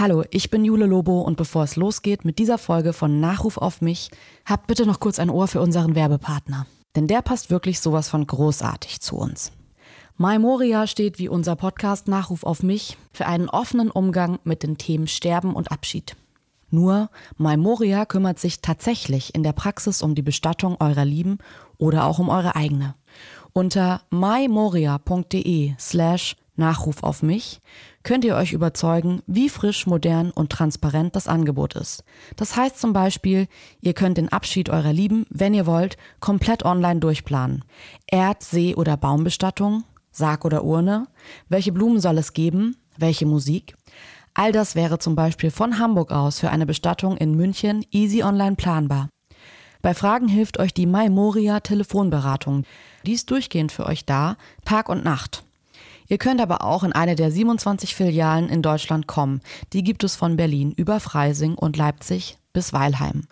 Hallo, ich bin Jule Lobo und bevor es losgeht mit dieser Folge von Nachruf auf mich, habt bitte noch kurz ein Ohr für unseren Werbepartner. Denn der passt wirklich sowas von großartig zu uns. My Moria steht wie unser Podcast Nachruf auf mich für einen offenen Umgang mit den Themen Sterben und Abschied. Nur My Moria kümmert sich tatsächlich in der Praxis um die Bestattung eurer Lieben oder auch um eure eigene. Unter mymoria.de slash Nachruf auf mich könnt ihr euch überzeugen, wie frisch, modern und transparent das Angebot ist. Das heißt zum Beispiel, ihr könnt den Abschied eurer Lieben, wenn ihr wollt, komplett online durchplanen. Erd-, See- oder Baumbestattung, Sarg oder Urne, welche Blumen soll es geben, welche Musik. All das wäre zum Beispiel von Hamburg aus für eine Bestattung in München easy online planbar. Bei Fragen hilft euch die Maimoria Telefonberatung. Die ist durchgehend für euch da, Tag und Nacht. Ihr könnt aber auch in eine der 27 Filialen in Deutschland kommen. Die gibt es von Berlin über Freising und Leipzig bis Weilheim.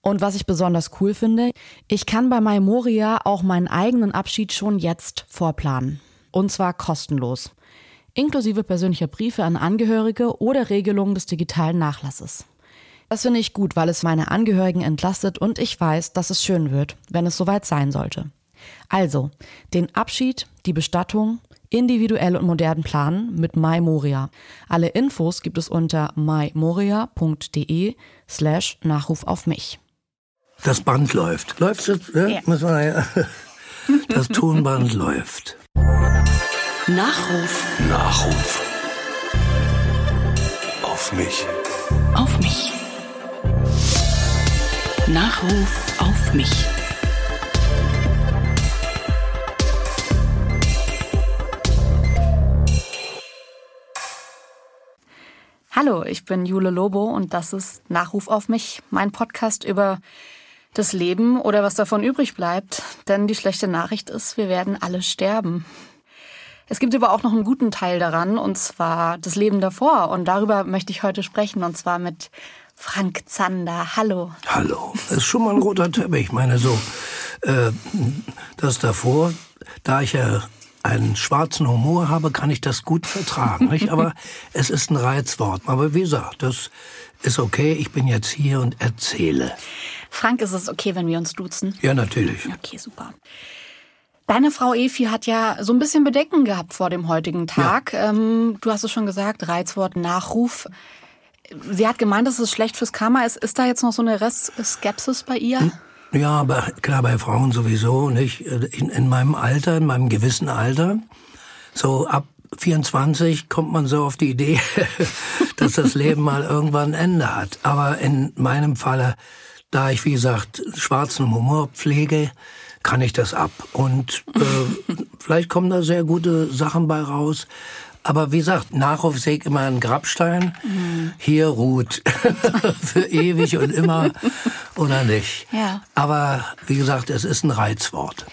Und was ich besonders cool finde, ich kann bei Maimoria auch meinen eigenen Abschied schon jetzt vorplanen. Und zwar kostenlos. Inklusive persönlicher Briefe an Angehörige oder Regelungen des digitalen Nachlasses. Das finde ich gut, weil es meine Angehörigen entlastet und ich weiß, dass es schön wird, wenn es soweit sein sollte. Also, den Abschied, die Bestattung, individuell und modern planen mit MyMoria. Alle Infos gibt es unter mymoria.de slash Nachruf auf mich. Das Band läuft. Läuft es? Ja? Ja. Das Tonband läuft. Nachruf. Nachruf. Auf mich. Auf mich. Nachruf auf mich. Hallo, ich bin Jule Lobo und das ist Nachruf auf mich, mein Podcast über das Leben oder was davon übrig bleibt. Denn die schlechte Nachricht ist, wir werden alle sterben. Es gibt aber auch noch einen guten Teil daran, und zwar das Leben davor. Und darüber möchte ich heute sprechen, und zwar mit Frank Zander. Hallo. Hallo. Das ist schon mal ein roter Teppich. Ich meine, so, äh, das davor, da ich ja einen schwarzen Humor habe, kann ich das gut vertragen. Nicht? Aber es ist ein Reizwort. Aber wie gesagt, das ist okay. Ich bin jetzt hier und erzähle. Frank, ist es okay, wenn wir uns duzen? Ja, natürlich. Okay, super. Deine Frau Efi hat ja so ein bisschen Bedenken gehabt vor dem heutigen Tag. Ja. Ähm, du hast es schon gesagt, Reizwort Nachruf. Sie hat gemeint, dass es schlecht fürs Karma ist. Ist da jetzt noch so eine Restskepsis bei ihr? Ja, aber klar, bei Frauen sowieso, nicht? In, in meinem Alter, in meinem gewissen Alter, so ab 24 kommt man so auf die Idee, dass das Leben mal irgendwann ein Ende hat. Aber in meinem Falle, da ich, wie gesagt, schwarzen Humor pflege, kann ich das ab. Und äh, vielleicht kommen da sehr gute Sachen bei raus. Aber wie gesagt, Nachruf sehe ich immer ein Grabstein. Mhm. Hier ruht für ewig und immer oder nicht. Ja. Aber wie gesagt, es ist ein Reizwort.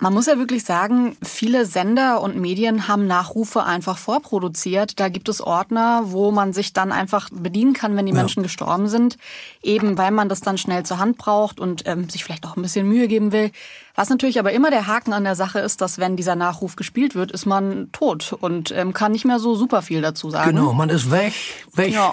Man muss ja wirklich sagen, viele Sender und Medien haben Nachrufe einfach vorproduziert. Da gibt es Ordner, wo man sich dann einfach bedienen kann, wenn die ja. Menschen gestorben sind. Eben weil man das dann schnell zur Hand braucht und ähm, sich vielleicht auch ein bisschen Mühe geben will. Was natürlich aber immer der Haken an der Sache ist, dass wenn dieser Nachruf gespielt wird, ist man tot und ähm, kann nicht mehr so super viel dazu sagen. Genau, man ist weg, weg. Ja.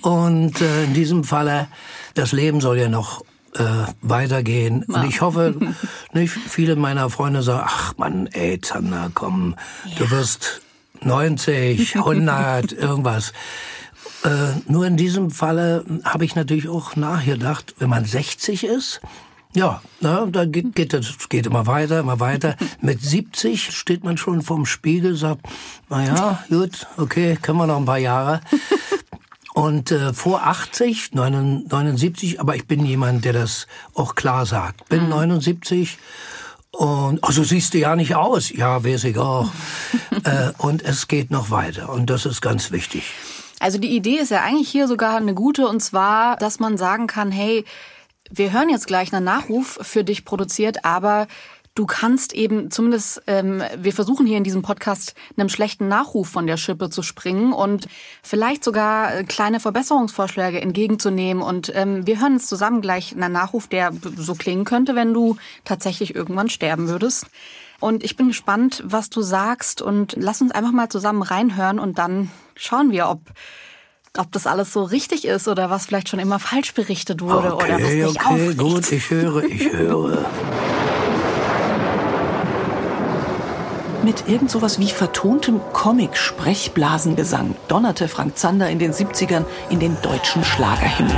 Und äh, in diesem Falle, das Leben soll ja noch äh, weitergehen. Ja. Und ich hoffe, nicht viele meiner Freunde sagen, ach Mann, ey, Zander, komm, ja. du wirst 90, 100, irgendwas. Äh, nur in diesem Falle habe ich natürlich auch nachgedacht, wenn man 60 ist, ja, na, da geht, geht das geht immer weiter, immer weiter. Mit 70 steht man schon vorm Spiegel, sagt, na ja, gut, okay, können wir noch ein paar Jahre. Und äh, vor 80, 79, aber ich bin jemand, der das auch klar sagt. Bin mhm. 79 Und also siehst du ja nicht aus. Ja, weiß ich auch. äh, und es geht noch weiter. Und das ist ganz wichtig. Also die Idee ist ja eigentlich hier sogar eine gute. Und zwar, dass man sagen kann, hey, wir hören jetzt gleich einen Nachruf für dich produziert, aber du kannst eben zumindest, ähm, wir versuchen hier in diesem Podcast einem schlechten Nachruf von der Schippe zu springen und vielleicht sogar äh, kleine Verbesserungsvorschläge entgegenzunehmen. Und ähm, wir hören jetzt zusammen gleich einen Nachruf, der so klingen könnte, wenn du tatsächlich irgendwann sterben würdest. Und ich bin gespannt, was du sagst und lass uns einfach mal zusammen reinhören und dann schauen wir, ob ob das alles so richtig ist oder was vielleicht schon immer falsch berichtet wurde okay, oder was dich okay, aufregt. gut, ich höre, ich höre. Mit irgend sowas wie vertontem Comic-Sprechblasengesang donnerte Frank Zander in den 70ern in den deutschen Schlagerhimmel.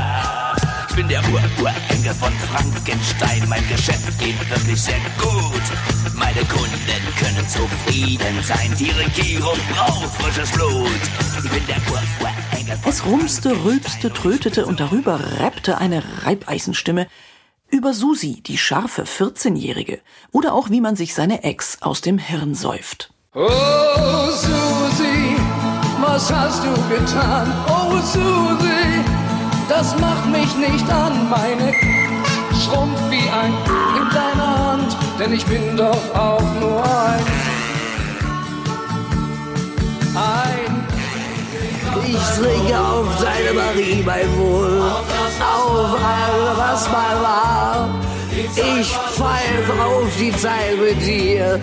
Ich bin der Ur-Urenkel von Frankenstein. Mein Geschäft geht wirklich sehr gut. Meine Kunden können zufrieden sein. Die Regierung braucht frisches Blut. Ich bin der Urenkel Es rumste, rülpste, trötete und darüber rappte eine Reibeisenstimme, über Susi, die scharfe 14-Jährige. Oder auch, wie man sich seine Ex aus dem Hirn säuft. Oh, Susi, was hast du getan? Oh, Susi, das macht mich nicht an. Meine schrumpft wie ein in deiner Hand, denn ich bin doch auch nur ein. Ein ich trinke auf deine Marie mein Wohl, auf all was mal war. Ich pfeife auf die Zeit mit dir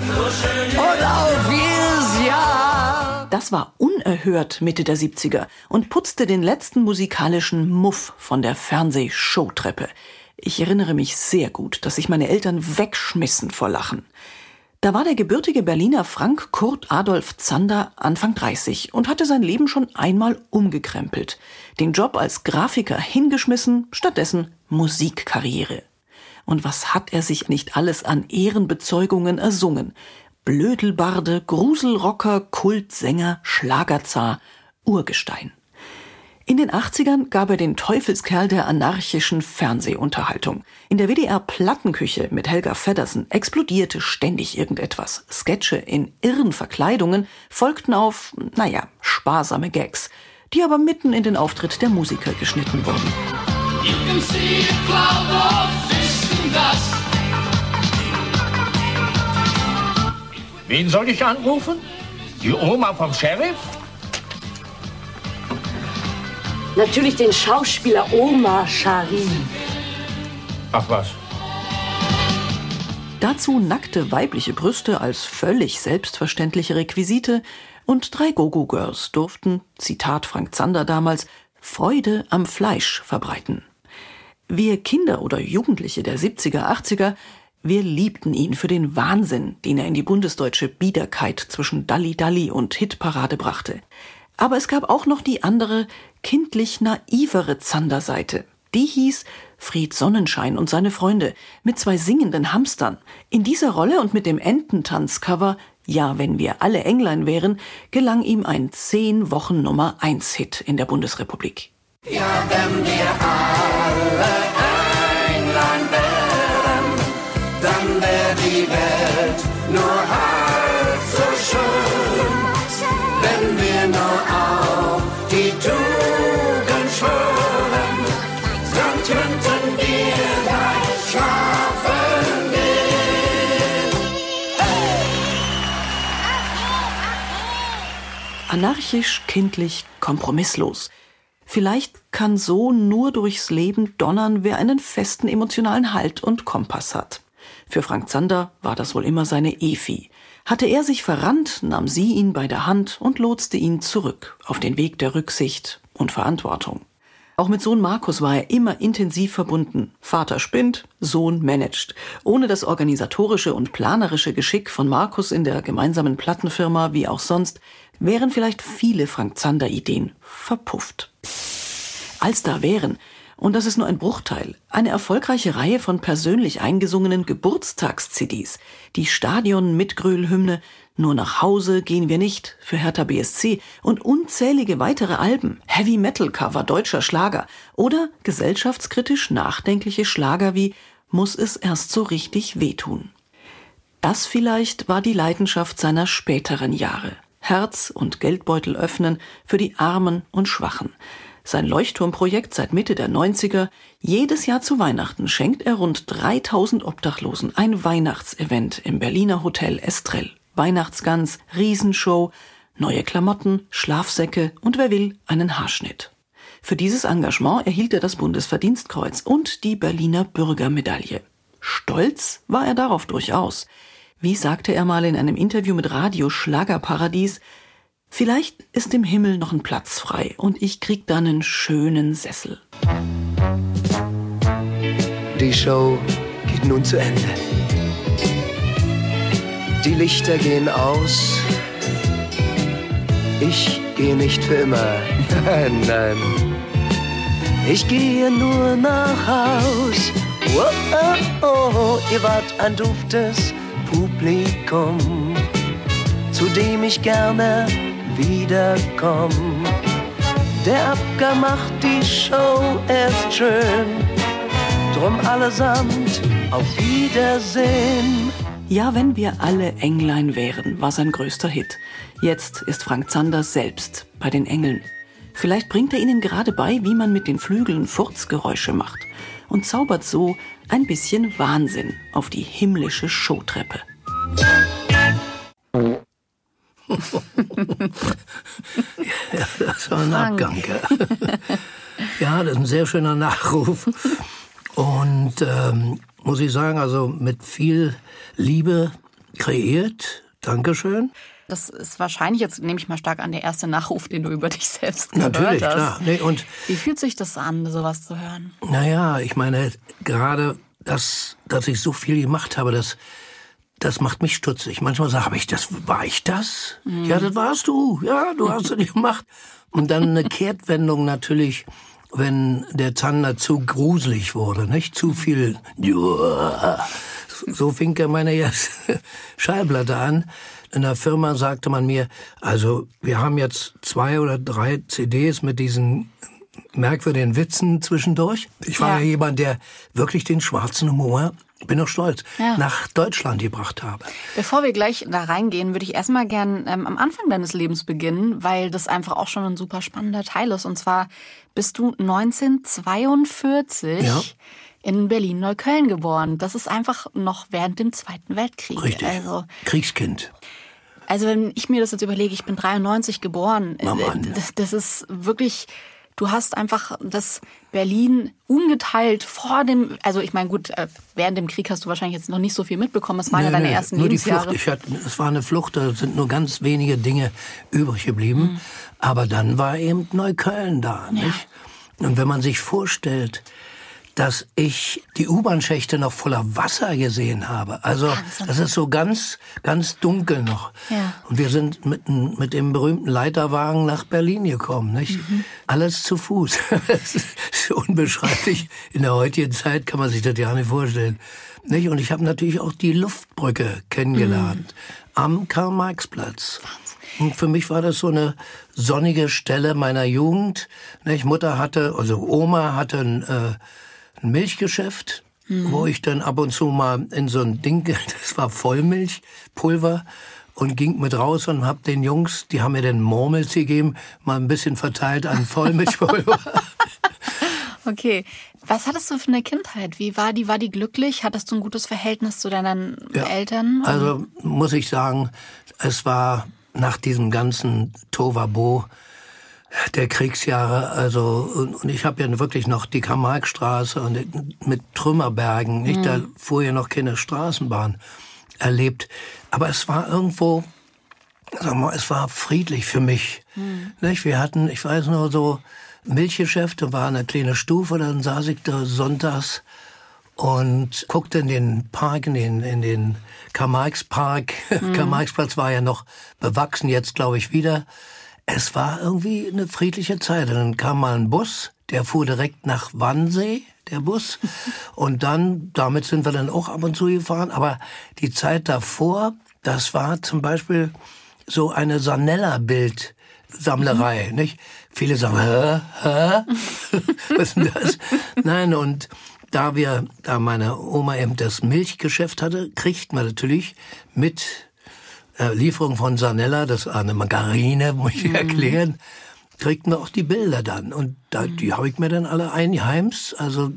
und auf jedes Jahr. Das war unerhört Mitte der 70er und putzte den letzten musikalischen Muff von der Fernsehshowtreppe. Ich erinnere mich sehr gut, dass sich meine Eltern wegschmissen vor Lachen. Da war der gebürtige Berliner Frank Kurt Adolf Zander Anfang 30 und hatte sein Leben schon einmal umgekrempelt. Den Job als Grafiker hingeschmissen, stattdessen Musikkarriere. Und was hat er sich nicht alles an Ehrenbezeugungen ersungen? Blödelbarde, Gruselrocker, Kultsänger, Schlagerzar, Urgestein. In den 80ern gab er den Teufelskerl der anarchischen Fernsehunterhaltung. In der WDR-Plattenküche mit Helga Feddersen explodierte ständig irgendetwas. Sketche in irren Verkleidungen folgten auf, naja, sparsame Gags, die aber mitten in den Auftritt der Musiker geschnitten wurden. Wen soll ich anrufen? Die Oma vom Sheriff? Natürlich den Schauspieler Omar Sharif. Ach was. Dazu nackte weibliche Brüste als völlig selbstverständliche Requisite und drei Gogo-Girls durften, Zitat Frank Zander damals, Freude am Fleisch verbreiten. Wir Kinder oder Jugendliche der 70er, 80er, wir liebten ihn für den Wahnsinn, den er in die bundesdeutsche Biederkeit zwischen Dalli Dalli und Hitparade brachte. Aber es gab auch noch die andere, kindlich naivere Zanderseite. Die hieß Fried Sonnenschein und seine Freunde mit zwei singenden Hamstern. In dieser Rolle und mit dem Ententanzcover Ja, wenn wir alle Englein wären, gelang ihm ein zehn Wochen Nummer eins Hit in der Bundesrepublik. Ja, wenn wir alle Anarchisch, kindlich, kompromisslos. Vielleicht kann so nur durchs Leben donnern, wer einen festen emotionalen Halt und Kompass hat. Für Frank Zander war das wohl immer seine Efi. Hatte er sich verrannt, nahm sie ihn bei der Hand und lotste ihn zurück auf den Weg der Rücksicht und Verantwortung. Auch mit Sohn Markus war er immer intensiv verbunden. Vater spinnt, Sohn managt. Ohne das organisatorische und planerische Geschick von Markus in der gemeinsamen Plattenfirma wie auch sonst wären vielleicht viele Frank Zander Ideen verpufft. Als da wären, und das ist nur ein Bruchteil, eine erfolgreiche Reihe von persönlich eingesungenen Geburtstags-CDs, die Stadion-Mitgröl-Hymne Nur nach Hause gehen wir nicht für Hertha BSC und unzählige weitere Alben, Heavy-Metal-Cover deutscher Schlager oder gesellschaftskritisch nachdenkliche Schlager wie Muss es erst so richtig wehtun. Das vielleicht war die Leidenschaft seiner späteren Jahre. Herz und Geldbeutel öffnen für die Armen und Schwachen. Sein Leuchtturmprojekt seit Mitte der 90er. Jedes Jahr zu Weihnachten schenkt er rund 3000 Obdachlosen ein Weihnachtsevent im Berliner Hotel Estrell. Weihnachtsgans, Riesenshow, neue Klamotten, Schlafsäcke und wer will, einen Haarschnitt. Für dieses Engagement erhielt er das Bundesverdienstkreuz und die Berliner Bürgermedaille. Stolz war er darauf durchaus. Wie sagte er mal in einem Interview mit Radio Schlagerparadies, vielleicht ist im Himmel noch ein Platz frei und ich krieg dann einen schönen Sessel. Die Show geht nun zu Ende. Die Lichter gehen aus. Ich gehe nicht für immer. Nein, nein. Ich gehe nur nach Haus. Oh, oh, oh, ihr wart ein duftes Publikum, zu dem ich gerne wiederkomm. Der Abgang macht die Show erst schön. Drum allesamt auf Wiedersehen. Ja, wenn wir alle Englein wären, war sein größter Hit. Jetzt ist Frank Zander selbst bei den Engeln. Vielleicht bringt er ihnen gerade bei, wie man mit den Flügeln Furzgeräusche macht und zaubert so ein bisschen Wahnsinn auf die himmlische Showtreppe. ja, das war ein Abgang. Ja. ja, das ist ein sehr schöner Nachruf. Und ähm, muss ich sagen, also mit viel Liebe kreiert. Dankeschön. Das ist wahrscheinlich, jetzt nehme ich mal stark an, der erste Nachruf, den du über dich selbst gehört Natürlich, hast. klar. Nee, und Wie fühlt sich das an, sowas zu hören? Naja, ich meine, gerade das, dass ich so viel gemacht habe, das, das macht mich stutzig. Manchmal sage ich, das war ich das? Mhm. Ja, das warst du. Ja, du hast es nicht gemacht. Und dann eine Kehrtwendung natürlich, wenn der Zander zu gruselig wurde, nicht? Zu viel. So fing er meine erste Schallplatte an. In der Firma sagte man mir, also wir haben jetzt zwei oder drei CDs mit diesen merkwürdigen Witzen zwischendurch. Ich war Ja. ja, jemand, der wirklich den schwarzen Humor, bin auch stolz, Ja. nach Deutschland gebracht habe. Bevor wir gleich da reingehen, würde ich erstmal gern ähm, am Anfang deines Lebens beginnen, weil das einfach auch schon ein super spannender Teil ist. Und zwar bist du 1942 Ja. in Berlin-Neukölln geboren. Das ist einfach noch während dem Zweiten Weltkrieg. Richtig. Also, Kriegskind. Also wenn ich mir das jetzt überlege, ich bin 93 geboren. Äh, Das, das ist wirklich. Du hast einfach das Berlin ungeteilt vor dem, also ich meine gut, äh, während dem Krieg hast du wahrscheinlich jetzt noch nicht so viel mitbekommen. Es waren ja Nee, deine nee, ersten nur die Lebensjahre. Flucht. Ich hatte, es war eine Flucht, da sind nur ganz wenige Dinge übrig geblieben. Mhm. Aber dann war eben Neukölln da, nicht? Und wenn man sich vorstellt, dass ich die U-Bahn-Schächte noch voller Wasser gesehen habe. Also Wahnsinn. das ist so ganz, ganz dunkel noch. Ja. Und wir sind mit, mit dem berühmten Leiterwagen nach Berlin gekommen, nicht? Mhm. Alles zu Fuß. das ist unbeschreiblich. In der heutigen Zeit kann man sich das ja nicht vorstellen. Nicht? Und ich habe natürlich auch die Luftbrücke kennengelernt am Karl-Marx-Platz. Und für mich war das so eine sonnige Stelle meiner Jugend. Nicht? Mutter hatte, also Oma hatte ein, äh, ein Milchgeschäft, wo ich dann ab und zu mal in so ein Ding, das war Vollmilchpulver, und ging mit raus und hab den Jungs, die haben mir den Murmels gegeben, mal ein bisschen verteilt an Vollmilchpulver. Okay. Was hattest du für eine Kindheit? Wie war die? War die glücklich? Hattest du ein gutes Verhältnis zu deinen Ja. Eltern? Also muss ich sagen, es war nach diesem ganzen Tovabo der Kriegsjahre, also und, und ich habe ja wirklich noch die Karl-Marx-Straße und mit Trümmerbergen, nicht da fuhr ja noch keine Straßenbahn erlebt, aber es war irgendwo, sag mal, es war friedlich für mich, nicht? Wir hatten, ich weiß nur so Milchgeschäfte, war eine kleine Stufe, dann saß ich da sonntags und guckte in den Park, in den, in den Karl-Marx-Park. Karl-Marx-Platz war ja noch bewachsen, jetzt glaube ich wieder. Es war irgendwie eine friedliche Zeit. Und dann kam mal ein Bus, der fuhr direkt nach Wannsee, der Bus. Und dann, damit sind wir dann auch ab und zu gefahren. Aber die Zeit davor, das war zum Beispiel so eine Sanella-Bild. Sammlerei, nicht? Viele sagen, hä, hä? Was ist denn das? Nein, und da wir, da meine Oma eben das Milchgeschäft hatte, kriegt man natürlich mit äh, Lieferung von Sanella, das ist eine Margarine, muss ich mhm. erklären, kriegt man auch die Bilder dann. Und da, die habe ich mir dann alle einheims. Also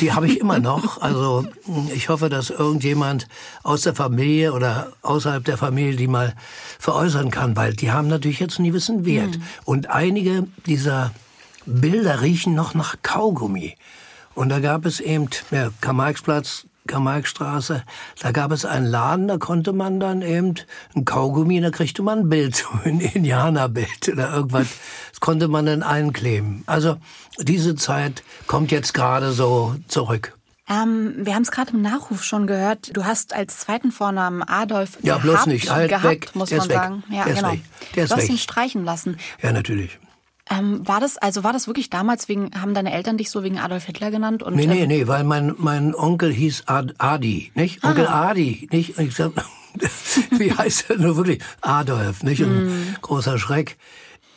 die habe ich immer noch. Also ich hoffe, dass irgendjemand aus der Familie oder außerhalb der Familie die mal veräußern kann, weil die haben natürlich jetzt nie wissen Wert. Mhm. Und einige dieser Bilder riechen noch nach Kaugummi. Und da gab es eben, ja, Karl-Marx-Platz, Karl-Marx-Straße, da gab es einen Laden, da konnte man dann eben ein Kaugummi, da kriegte man ein Bild, ein Indianerbild oder irgendwas. Das konnte man dann einkleben. Also diese Zeit kommt jetzt gerade so zurück. Ähm, wir haben es gerade im Nachruf schon gehört. Du hast als zweiten Vornamen Adolf ja, bloß nicht. Halt gehabt, weg. muss man sagen. Ja, Der genau. Ist weg. Der du hast weg. ihn streichen lassen. Ja, natürlich. Ähm, war das, also war das wirklich damals wegen, haben deine Eltern dich so wegen Adolf Hitler genannt? Und, nee, nee, ähm, nee, weil mein, mein Onkel hieß Ad, Adi, nicht? Onkel Adi, nicht? Ich sag, wie heißt er nur wirklich? Adolf, nicht? Ein Mm. großer Schreck.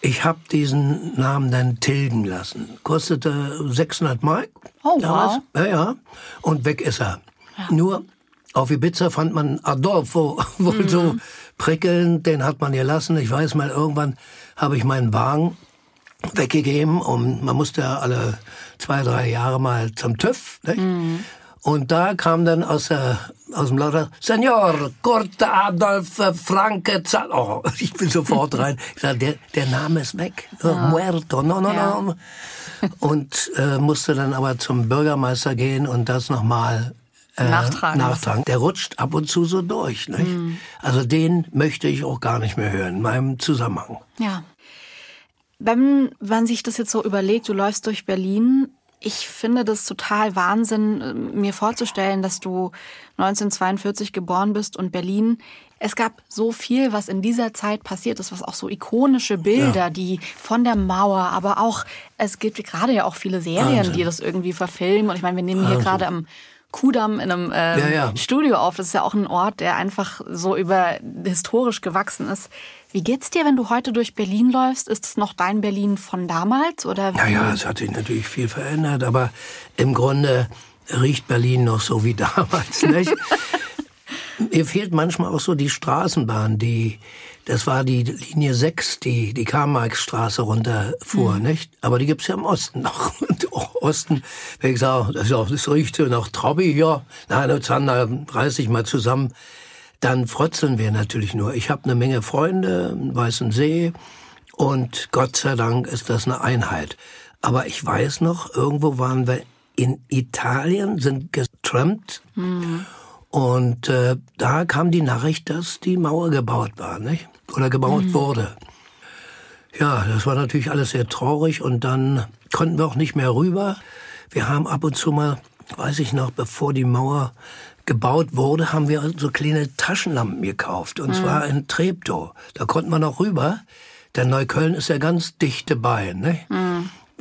Ich habe diesen Namen dann tilgen lassen. Kostete 600 Mark. Oh, damals. wow. Ja, ja. Und weg ist er. Nur auf Ibiza fand man Adolfo wohl so prickelnd. Den hat man gelassen. Ich weiß mal, irgendwann habe ich meinen Wagen weggegeben und man musste ja alle zwei, drei Jahre mal zum TÜV. Nicht? Und da kam dann aus, der, aus dem Lauter, Senor, Corta Adolf Franke Zal Oh, ich bin sofort rein. Ich sag, der, der Name ist weg. Muerto, no, no, Ja. no. Und äh, musste dann aber zum Bürgermeister gehen und das nochmal äh, Nachtragen. nachtragen. Der rutscht ab und zu so durch. Nicht? Also den möchte ich auch gar nicht mehr hören, in meinem Zusammenhang. Ja. Wenn man sich das jetzt so überlegt, du läufst durch Berlin, ich finde das total Wahnsinn, äh, mir vorzustellen, dass du 1942 geboren bist und Berlin. Es gab so viel, was in dieser Zeit passiert ist, was auch so ikonische Bilder, Ja. die von der Mauer, aber auch, es gibt gerade ja auch viele Serien, Wahnsinn. die das irgendwie verfilmen. Und ich meine, wir nehmen hier Wahnsinn. gerade am Kudamm in einem ähm, Ja, ja. Studio auf. Das ist ja auch ein Ort, der einfach so über historisch gewachsen ist. Wie geht's dir, wenn du heute durch Berlin läufst? Ist es noch dein Berlin von damals oder? Ja, ja, es hat sich natürlich viel verändert, aber im Grunde riecht Berlin noch so wie damals, nicht? Mir fehlt manchmal auch so die Straßenbahn, die, das war die Linie 6, die die Karl-Marx-Straße runterfuhr, nicht? Aber die gibt's ja im Osten noch. Und auch Osten, wenn ich sage, das, auch, das riecht so nach Trabi, ja, na, Zander, reiß ich mal zusammen. Dann frotzeln wir natürlich nur. Ich habe eine Menge Freunde im Weißen See und Gott sei Dank ist das eine Einheit. Aber ich weiß noch, irgendwo waren wir in Italien, sind getrampt und äh, da kam die Nachricht, dass die Mauer gebaut war, nicht? Oder gebaut wurde. Ja, das war natürlich alles sehr traurig und dann konnten wir auch nicht mehr rüber. Wir haben ab und zu mal, weiß ich noch, bevor die Mauer gebaut wurde, haben wir so kleine Taschenlampen gekauft und zwar in Treptow. Da konnten wir noch rüber. Denn Neukölln ist ja ganz dicht dabei, ne?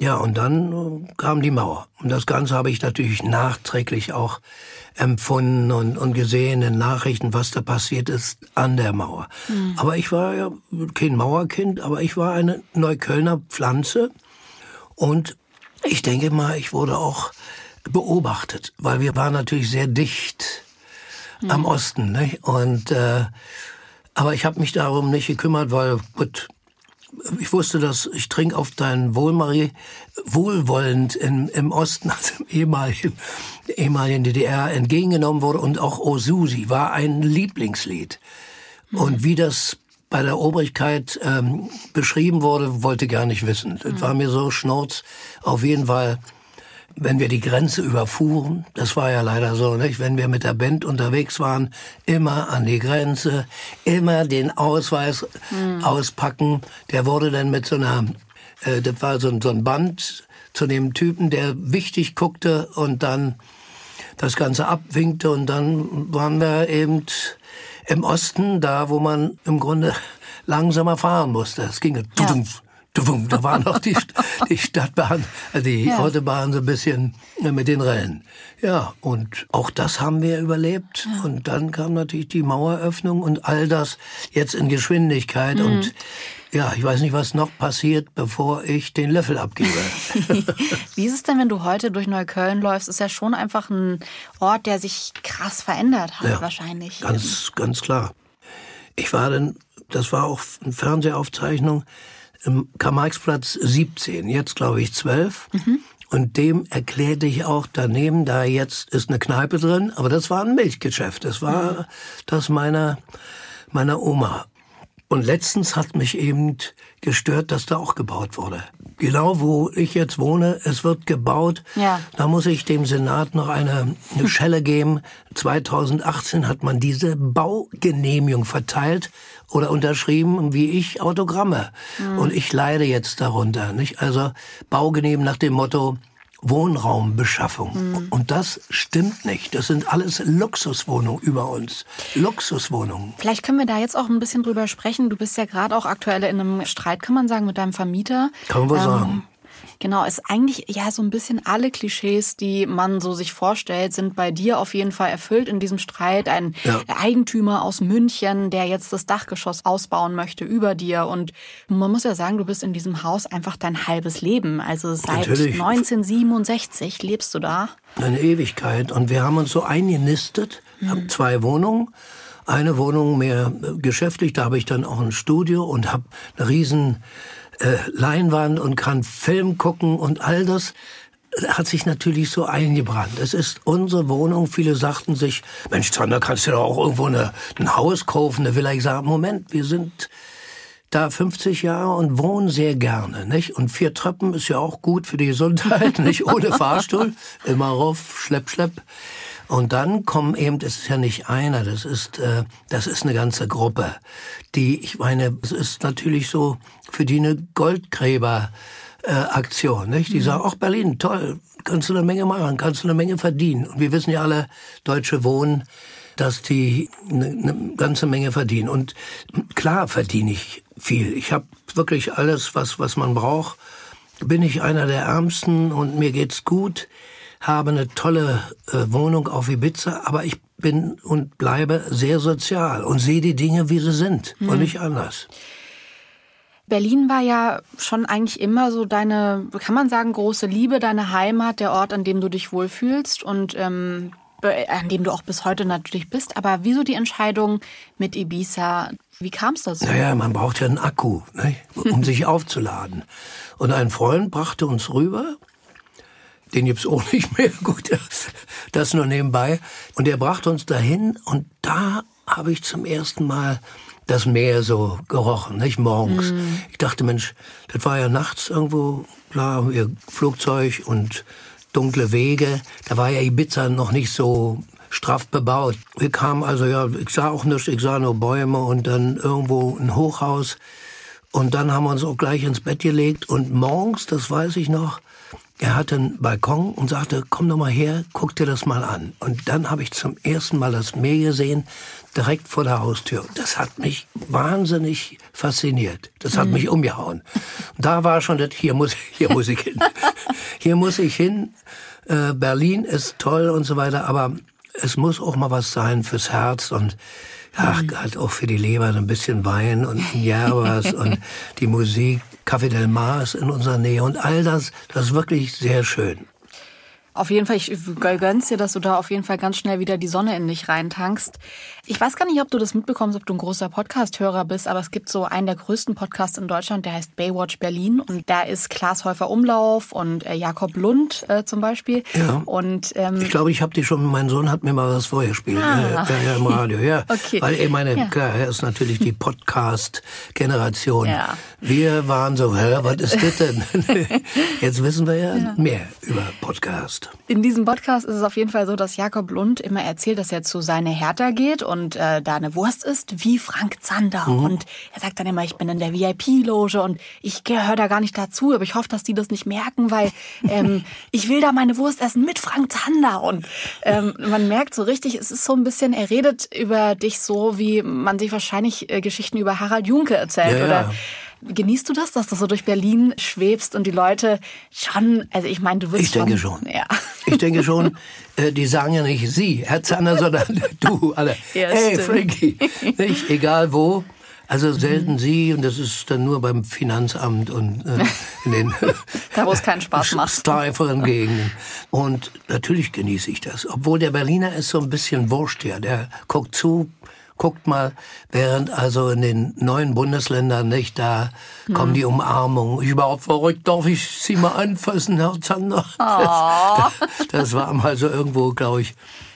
Ja, und dann äh, kam die Mauer. Und das Ganze habe ich natürlich nachträglich auch empfunden und, und gesehen in Nachrichten, was da passiert ist an der Mauer. Aber ich war ja kein Mauerkind, aber ich war eine Neuköllner Pflanze. Und ich denke mal, ich wurde auch beobachtet, weil wir waren natürlich sehr dicht am Osten. Ne? Und äh, aber ich habe mich darum nicht gekümmert, weil gut, ich wusste, dass ich trinke auf dein Wohl, Marie, wohlwollend im, im Osten, also im ehemaligen, ehemaligen DDR, entgegengenommen wurde. Und auch O Susi war ein Lieblingslied. Und wie das bei der Obrigkeit ähm, beschrieben wurde, wollte gar nicht wissen. Das war mir so schnurz. Auf jeden Fall, wenn wir die Grenze überfuhren, das war ja leider so, nicht? wenn wir mit der Band unterwegs waren, immer an die Grenze, immer den Ausweis auspacken. Der wurde dann mit so einer, äh, das war so, ein- so ein Band zu dem Typen, der wichtig guckte und dann das Ganze abwinkte und dann waren wir eben im Osten, da wo man im Grunde langsamer fahren musste. Es ging tudum, da war noch die, die Stadtbahn, die Ja. Autobahn so ein bisschen mit den Rellen. Ja, und auch das haben wir überlebt. Und dann kam natürlich die Maueröffnung und all das jetzt in Geschwindigkeit. Und ja, ich weiß nicht, was noch passiert, bevor ich den Löffel abgebe. Wie ist es denn, wenn du heute durch Neukölln läufst? Ist ja schon einfach ein Ort, der sich krass verändert hat, Ja, wahrscheinlich. Ganz, ganz klar. Ich war dann, das war auch eine Fernsehaufzeichnung, im Karl-Marx-Platz 17, jetzt glaube ich 12. Und dem erklärte ich auch daneben, da jetzt ist eine Kneipe drin, aber das war ein Milchgeschäft. Das war das meiner, meiner Oma. Und letztens hat mich eben gestört, dass da auch gebaut wurde. Genau wo ich jetzt wohne, es wird gebaut. Ja. Da muss ich dem Senat noch eine, eine Schelle geben. 2018 hat man diese Baugenehmigung verteilt oder unterschrieben, wie ich Autogramme. Und ich leide jetzt darunter. Nicht? Also Baugenehmigung nach dem Motto Wohnraumbeschaffung. Und das stimmt nicht. Das sind alles Luxuswohnungen über uns. Luxuswohnungen. Vielleicht können wir da jetzt auch ein bisschen drüber sprechen. Du bist ja gerade auch aktuell in einem Streit, kann man sagen, mit deinem Vermieter. Kann man wohl sagen. Genau, ist eigentlich ja so ein bisschen alle Klischees, die man so sich vorstellt, sind bei dir auf jeden Fall erfüllt in diesem Streit. Ein Ja. Eigentümer aus München, der jetzt das Dachgeschoss ausbauen möchte über dir. Und man muss ja sagen, du bist in diesem Haus einfach dein halbes Leben. Also seit Natürlich. 1967 lebst du da. eine Ewigkeit. Und wir haben uns so eingenistet, haben zwei Wohnungen. Eine Wohnung mehr äh, geschäftlich, da habe ich dann auch ein Studio und habe eine riesen äh, Leinwand und kann Film gucken und all das hat sich natürlich so eingebrannt. Es ist unsere Wohnung. Viele sagten sich, Mensch, Zander, kannst du doch auch irgendwo eine, ein Haus kaufen, eine Villa. Ich sage, Moment, wir sind da 50 Jahre und wohnen sehr gerne, nicht? Und vier Treppen ist ja auch gut für die Gesundheit, nicht? Ohne Fahrstuhl, immer rauf, schlepp, schlepp. Und dann kommen eben, das ist ja nicht einer, das ist, äh, das ist eine ganze Gruppe, die, ich meine, es ist natürlich so für die eine Goldgräber. Äh, Aktion, nicht? Die sagen, ach Berlin, toll, kannst du eine Menge machen, kannst du eine Menge verdienen. Und wir wissen ja alle, Deutsche wohnen, dass die eine, eine ganze Menge verdienen. Und klar verdiene ich viel. Ich habe wirklich alles, was, was man braucht. Bin ich einer der Ärmsten und mir geht's gut, habe eine tolle äh, Wohnung auf Ibiza, aber ich bin und bleibe sehr sozial und sehe die Dinge, wie sie sind und nicht anders. Berlin war ja schon eigentlich immer so deine, kann man sagen, große Liebe, deine Heimat, der Ort, an dem du dich wohlfühlst und ähm, an dem du auch bis heute natürlich bist. Aber wieso die Entscheidung mit Ibiza? Wie kam es dazu? Naja, man braucht ja einen Akku, ne, um sich aufzuladen. Und ein Freund brachte uns rüber, den gibt's auch nicht mehr, gut, das nur nebenbei. Und der brachte uns dahin und da habe ich zum ersten Mal das Meer so gerochen, nicht morgens. Ich dachte, Mensch, das war ja nachts irgendwo, klar, ihr Flugzeug und dunkle Wege. Da war ja Ibiza noch nicht so straff bebaut. Wir kamen also, ja, ich sah auch nichts, ich sah nur Bäume und dann irgendwo ein Hochhaus. Und dann haben wir uns auch gleich ins Bett gelegt und morgens, das weiß ich noch, er hatte einen Balkon und sagte, komm doch mal her, guck dir das mal an. Und dann habe ich zum ersten Mal das Meer gesehen, direkt vor der Haustür. Das hat mich wahnsinnig fasziniert. Das hat mich umgehauen. Und da war schon das, hier muss, hier muss ich hin. hier muss ich hin. Äh, Berlin ist toll und so weiter, aber es muss auch mal was sein fürs Herz und ach, halt auch für die Leber so ein bisschen Wein und ein Yerbas und die Musik, Café del Mar ist in unserer Nähe und all das, das ist wirklich sehr schön. Auf jeden Fall, ich gönn's dir, dass du da auf jeden Fall ganz schnell wieder die Sonne in dich reintankst. Ich weiß gar nicht, ob du das mitbekommst, ob du ein großer Podcast-Hörer bist, aber es gibt so einen der größten Podcasts in Deutschland, der heißt Baywatch Berlin und da ist Klaas Häufer Umlauf und äh, Jakob Lund äh, zum Beispiel. Ja. Und ähm, Ich glaube, ich habe die schon, mein Sohn hat mir mal was vorgespielt, Ah. äh, ja, im Radio, ja. Okay. Weil ich meine, Ja. klar, er ist natürlich die Podcast-Generation. Ja. Wir waren so, hä, was ist das denn? Jetzt wissen wir ja, mehr über Podcast. In diesem Podcast ist es auf jeden Fall so, dass Jakob Lund immer erzählt, dass er zu seine Hertha geht und äh, da eine Wurst isst, wie Frank Zander. Und er sagt dann immer, ich bin in der VIP-Loge und ich gehöre da gar nicht dazu, aber ich hoffe, dass die das nicht merken, weil ähm, ich will da meine Wurst essen mit Frank Zander. Und ähm, man merkt so richtig, es ist so ein bisschen, er redet über dich so, wie man sich wahrscheinlich äh, Geschichten über Harald Junke erzählt. Ja, ja. Genießt du das, dass du so durch Berlin schwebst und die Leute schon, also ich meine, du wirst Ich denke schon. Ja. Ich denke schon, äh, die sagen ja nicht sie, Herr Zander, sondern du alle. Ja, hey, stimmt. Frankie. Nicht? Egal wo. Also selten sie und das ist dann nur beim Finanzamt und äh, in den da wo es keinen Spaß macht. steiferen Gegenden. Und natürlich genieße ich das. Obwohl der Berliner ist so ein bisschen wurscht ja. Der guckt zu, guckt mal, während also in den neuen Bundesländern nicht, da hm. kommen die Umarmungen. Ich überhaupt verrückt, darf ich Sie mal anfassen, Herr Zander? Das, das war mal so irgendwo, glaube ich,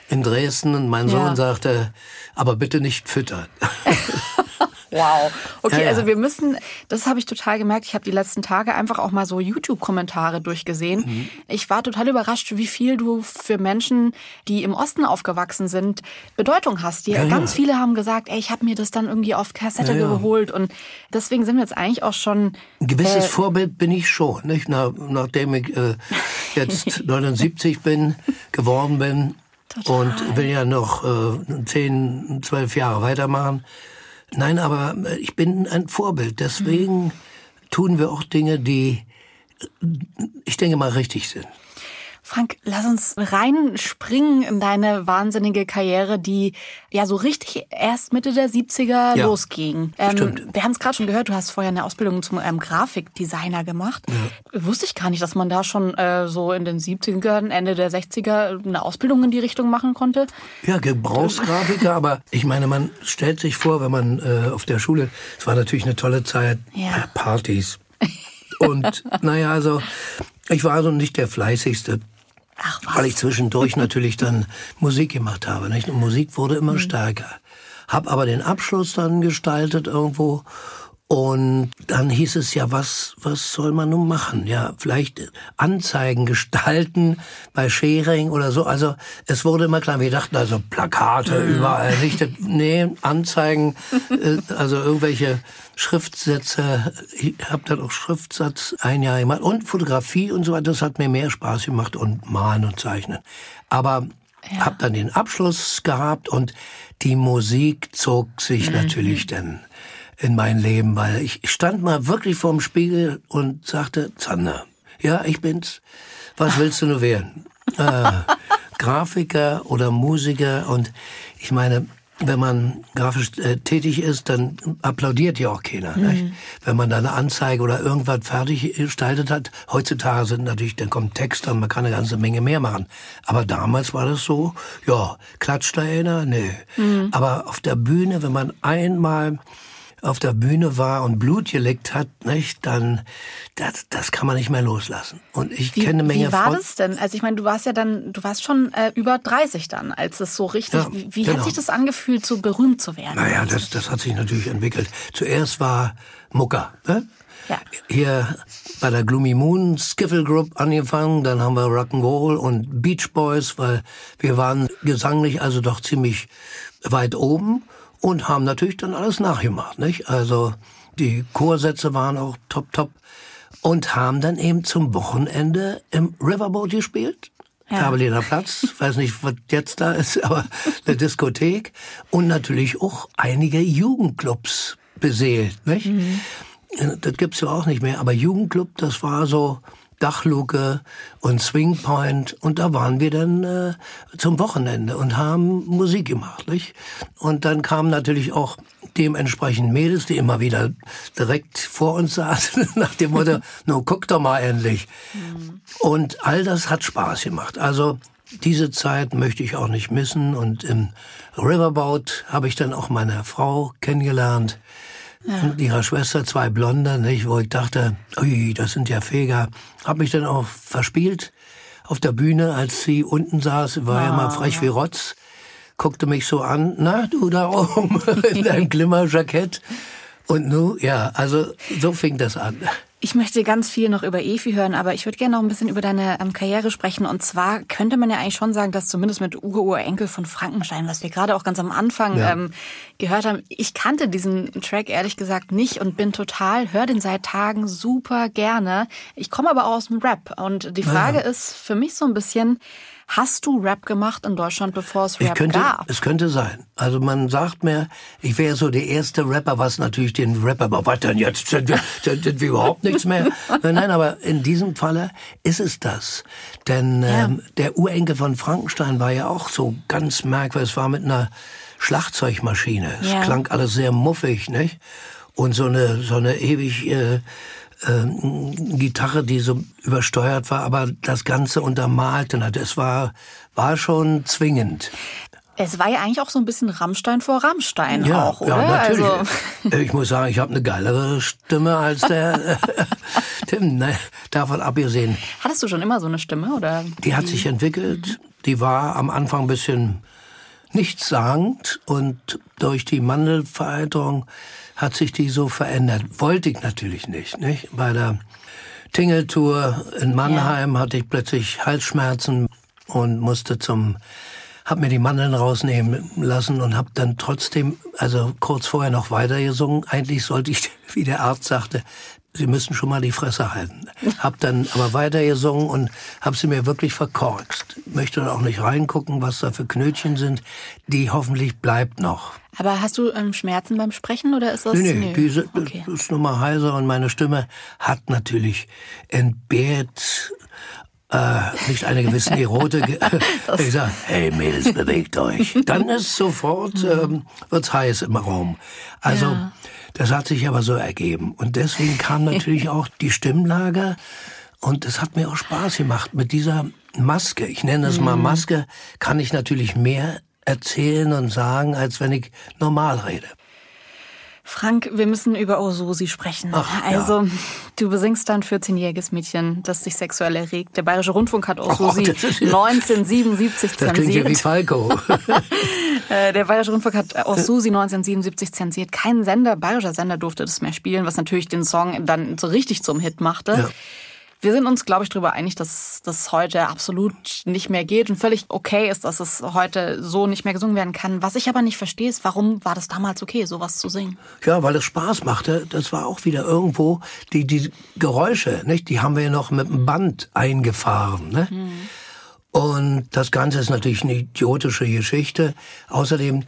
in Dresden und mein Sohn ja. sagte, aber bitte nicht füttern. Wow. Okay, ja, ja. also wir müssen, das habe ich total gemerkt. Ich habe die letzten Tage einfach auch mal so YouTube-Kommentare durchgesehen. Mhm. Ich war total überrascht, wie viel du für Menschen, die im Osten aufgewachsen sind, Bedeutung hast. Die, ja, ganz viele haben gesagt, ey, ich habe mir das dann irgendwie auf Kassette geholt. Und deswegen sind wir jetzt eigentlich auch schon. Ein gewisses äh, Vorbild bin ich schon, nicht? Nach, nachdem ich äh, jetzt 79 bin, geworden bin. Total. Und will ja noch äh, 10, 12 Jahre weitermachen. Nein, aber äh, ich bin ein Vorbild. Deswegen mhm. tun wir auch Dinge, die, äh, ich denke mal, richtig sind. Frank, lass uns reinspringen in deine wahnsinnige Karriere, die ja so richtig erst Mitte der 70er ja, losging. Ähm, wir haben es gerade schon gehört, du hast vorher eine Ausbildung zum ähm, Grafikdesigner gemacht. Ja. Wusste ich gar nicht, dass man da schon äh, so in den 70ern, Ende der 60er eine Ausbildung in die Richtung machen konnte. Ja, Gebrauchsgrafiker, aber ich meine, man stellt sich vor, wenn man äh, auf der Schule, es war natürlich eine tolle Zeit, ja. Partys. Und naja, also ich war also nicht der fleißigste Ach, was? Weil ich zwischendurch natürlich dann Musik gemacht habe. Nicht? Und Musik wurde immer mhm. stärker. Hab aber den Abschluss dann gestaltet irgendwo und dann hieß es ja, was, was soll man nun machen? Ja, vielleicht Anzeigen gestalten bei Schering oder so. Also es wurde immer klar, wir dachten also Plakate mhm. überall, nicht? Nee, Anzeigen, äh, also irgendwelche Schriftsätze. Ich habe dann auch Schriftsatz ein Jahr gemacht und Fotografie und so weiter. Das hat mir mehr Spaß gemacht und Malen und Zeichnen. Aber ja. habe dann den Abschluss gehabt und die Musik zog sich mhm. natürlich dann in mein Leben, weil ich stand mal wirklich vorm Spiegel und sagte, Zander, ja, ich bin's. Was willst du nur werden? äh, Grafiker oder Musiker und ich meine, wenn man grafisch äh, tätig ist, dann applaudiert ja auch keiner. Mhm. Wenn man da eine Anzeige oder irgendwas fertig gestaltet hat, heutzutage sind natürlich, dann kommt Text und man kann eine ganze Menge mehr machen. Aber damals war das so, ja, klatscht da einer? Nee. Mhm. Aber auf der Bühne, wenn man einmal auf der Bühne war und Blut geleckt hat, nicht, dann das, das kann man nicht mehr loslassen. Und ich wie, kenne eine Menge Wie war Freunden. das denn? Also ich meine, du warst ja dann, du warst schon äh, über 30 dann, als es so richtig. Ja, wie, wie genau. hat sich das angefühlt, so berühmt zu werden? Naja, das, das hat sich natürlich entwickelt. Zuerst war Mucker. Ne? Ja. Hier bei der Gloomy Moon Skiffle Group angefangen, dann haben wir Rock'n'Roll und Beach Boys, weil wir waren gesanglich also doch ziemlich weit oben und haben natürlich dann alles nachgemacht, nicht? Also die Chorsätze waren auch top, top und haben dann eben zum Wochenende im Riverboat gespielt. Ja. Karmeliner Platz, weiß nicht, was jetzt da ist, aber eine Diskothek und natürlich auch einige Jugendclubs beseelt, nicht? Mhm. Das gibt's ja auch nicht mehr, aber Jugendclub, das war so Dachluke und Swing Point und da waren wir dann äh, zum Wochenende und haben Musik gemacht, nicht? Und dann kamen natürlich auch dementsprechend Mädels, die immer wieder direkt vor uns saßen, nach dem Motto, nun guck doch mal endlich. Mhm. Und all das hat Spaß gemacht. Also diese Zeit möchte ich auch nicht missen und im Riverboat habe ich dann auch meine Frau kennengelernt ja. mit ihrer Schwester, zwei Blonde, nicht, wo ich dachte, ui, das sind ja Feger. Hab mich dann auch verspielt auf der Bühne, als sie unten saß, war ja mal frech wie Rotz, guckte mich so an, na, du da oben in deinem Glimmerjackett. Und nu, ja, also so fing das an. Ich möchte ganz viel noch über Efi hören, aber ich würde gerne noch ein bisschen über deine ähm, Karriere sprechen. Und zwar könnte man ja eigentlich schon sagen, dass zumindest mit Ur-Urenkel von Frankenstein, was wir gerade auch ganz am Anfang ja. ähm, gehört haben, ich kannte diesen Track ehrlich gesagt nicht und bin total, höre den seit Tagen super gerne. Ich komme aber auch aus dem Rap und die Frage ja. ist für mich so ein bisschen, Hast du Rap gemacht in Deutschland, bevor es Rap ich könnte, gab? Es könnte sein. Also man sagt mir, ich wäre so der erste Rapper, was natürlich den Rapper, aber was denn jetzt? Sind wir, sind wir überhaupt nichts mehr? Nein, aber in diesem Falle ist es das. Denn ja. ähm, der Urenkel von Frankenstein war ja auch so ganz merkwürdig. Es war mit einer Schlagzeugmaschine. Es Ja. klang alles sehr muffig, nicht? Und so eine, so eine ewig äh, äh, Gitarre, die so übersteuert war, aber das Ganze untermalte. Na, Das war, war schon zwingend. Es war ja eigentlich auch so ein bisschen Rammstein vor Rammstein auch, oder? Ja, natürlich. Also, Ich muss sagen, ich habe eine geilere Stimme als der Tim, ne? davon abgesehen. hattest du schon immer so eine Stimme, oder? Die hat sich entwickelt. Die war am Anfang ein bisschen nichtssagend und durch die Mandelvereiterung hat sich die so verändert. Wollte ich natürlich nicht. nicht? Bei der Tingeltour in Mannheim hatte ich plötzlich Halsschmerzen und musste zum hab mir die Mandeln rausnehmen lassen und hab dann trotzdem, also kurz vorher noch weiter gesungen. Eigentlich sollte ich, wie der Arzt sagte, Sie müssen schon mal die Fresse halten. Hab dann aber weiter gesungen und hab sie mir wirklich verkorkst. Möchte dann auch nicht reingucken, was da für Knötchen sind. Die hoffentlich bleibt noch. Aber hast du ähm, Schmerzen beim Sprechen oder ist das? Nee, nee, diese, Okay. das ist nur mal heiser und meine Stimme hat natürlich entbehrt äh, nicht eine gewisse Erotik. ich sag, hey Mädels, bewegt euch. Dann ist sofort, ähm, wird's heiß im Raum. Also, Ja. das hat sich aber so ergeben. Und deswegen kam natürlich auch die Stimmlage. Und es hat mir auch Spaß gemacht mit dieser Maske. Ich nenne es mal Maske, kann ich natürlich mehr erzählen und sagen, als wenn ich normal rede. Frank, wir müssen über Osusi sprechen. Ach, ja. also, du besingst ein 14-jähriges Mädchen, das dich sexuell erregt. Der Bayerische Rundfunk hat ist ja- 1977 Das klingt ja wie zensiert. Falco. Äh, Der Bayerische Rundfunk hat Osusi 1977 zensiert. Kein Sender, bayerischer Sender durfte das mehr spielen, was natürlich den Song dann so richtig zum Hit machte. Ja. Wir sind uns, glaube ich, darüber einig, dass das heute absolut nicht mehr geht und völlig okay ist, dass es heute so nicht mehr gesungen werden kann. Was ich aber nicht verstehe, ist, warum war das damals okay, sowas zu singen? Ja, weil es Spaß machte. Das war auch wieder irgendwo die, die Geräusche, nicht? Die haben wir ja noch mit dem Band eingefahren, ne? Und das Ganze ist natürlich eine idiotische Geschichte. Außerdem,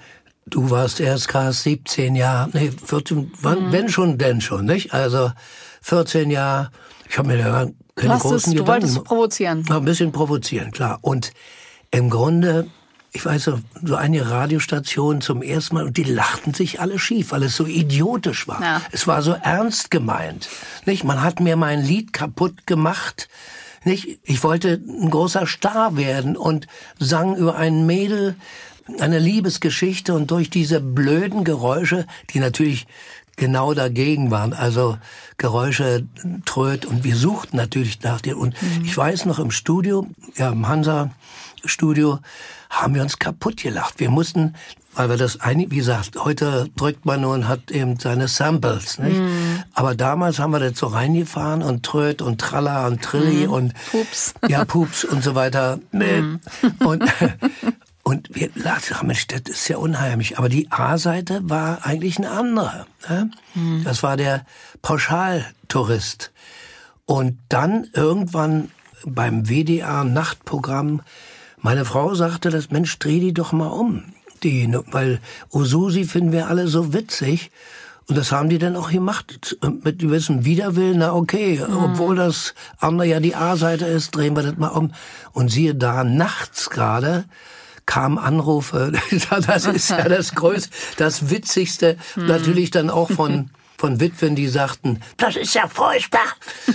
du warst erst gerade 17 Jahre, nee, 14, wann, wenn schon, denn schon, nicht? Also 14 Jahre. Ich habe mir da keine Du, hast es, großen du wolltest gemacht. provozieren. Ein bisschen provozieren, klar. Und im Grunde, ich weiß so, so eine Radiostation zum ersten Mal und die lachten sich alle schief, weil es so idiotisch war. Ja. Es war so ernst gemeint. Nicht? Man hat mir mein Lied kaputt gemacht. Nicht? Ich wollte ein großer Star werden und sang über ein Mädel eine Liebesgeschichte und durch diese blöden Geräusche, die natürlich genau dagegen waren, also Geräusche tröd und wir suchten natürlich nach dir und ich weiß noch im Studio, ja im Hansa Studio haben wir uns kaputt gelacht. Wir mussten, weil wir das eigentlich, wie gesagt, heute drückt man nur und hat eben seine Samples, nicht? Aber damals haben wir das so reingefahren und tröd und tralla und trilli und Pups. ja, Pups und so weiter. Und, und wir lachten, Mensch, das ist ja unheimlich. Aber die A-Seite war eigentlich eine andere. Ne? Das war der Pauschaltourist. Und dann irgendwann beim WDR-Nachtprogramm, meine Frau sagte, das Mensch, dreh die doch mal um. Die, weil Osusi finden wir alle so witzig. Und das haben die dann auch gemacht. Mit gewissem Widerwillen, na okay, obwohl das andere ja die A-Seite ist, drehen wir das mal um. Und siehe da, nachts gerade kamen Anrufe. Das ist ja das Größte, das Witzigste. Natürlich dann auch von, von Witwen, die sagten, das ist ja furchtbar.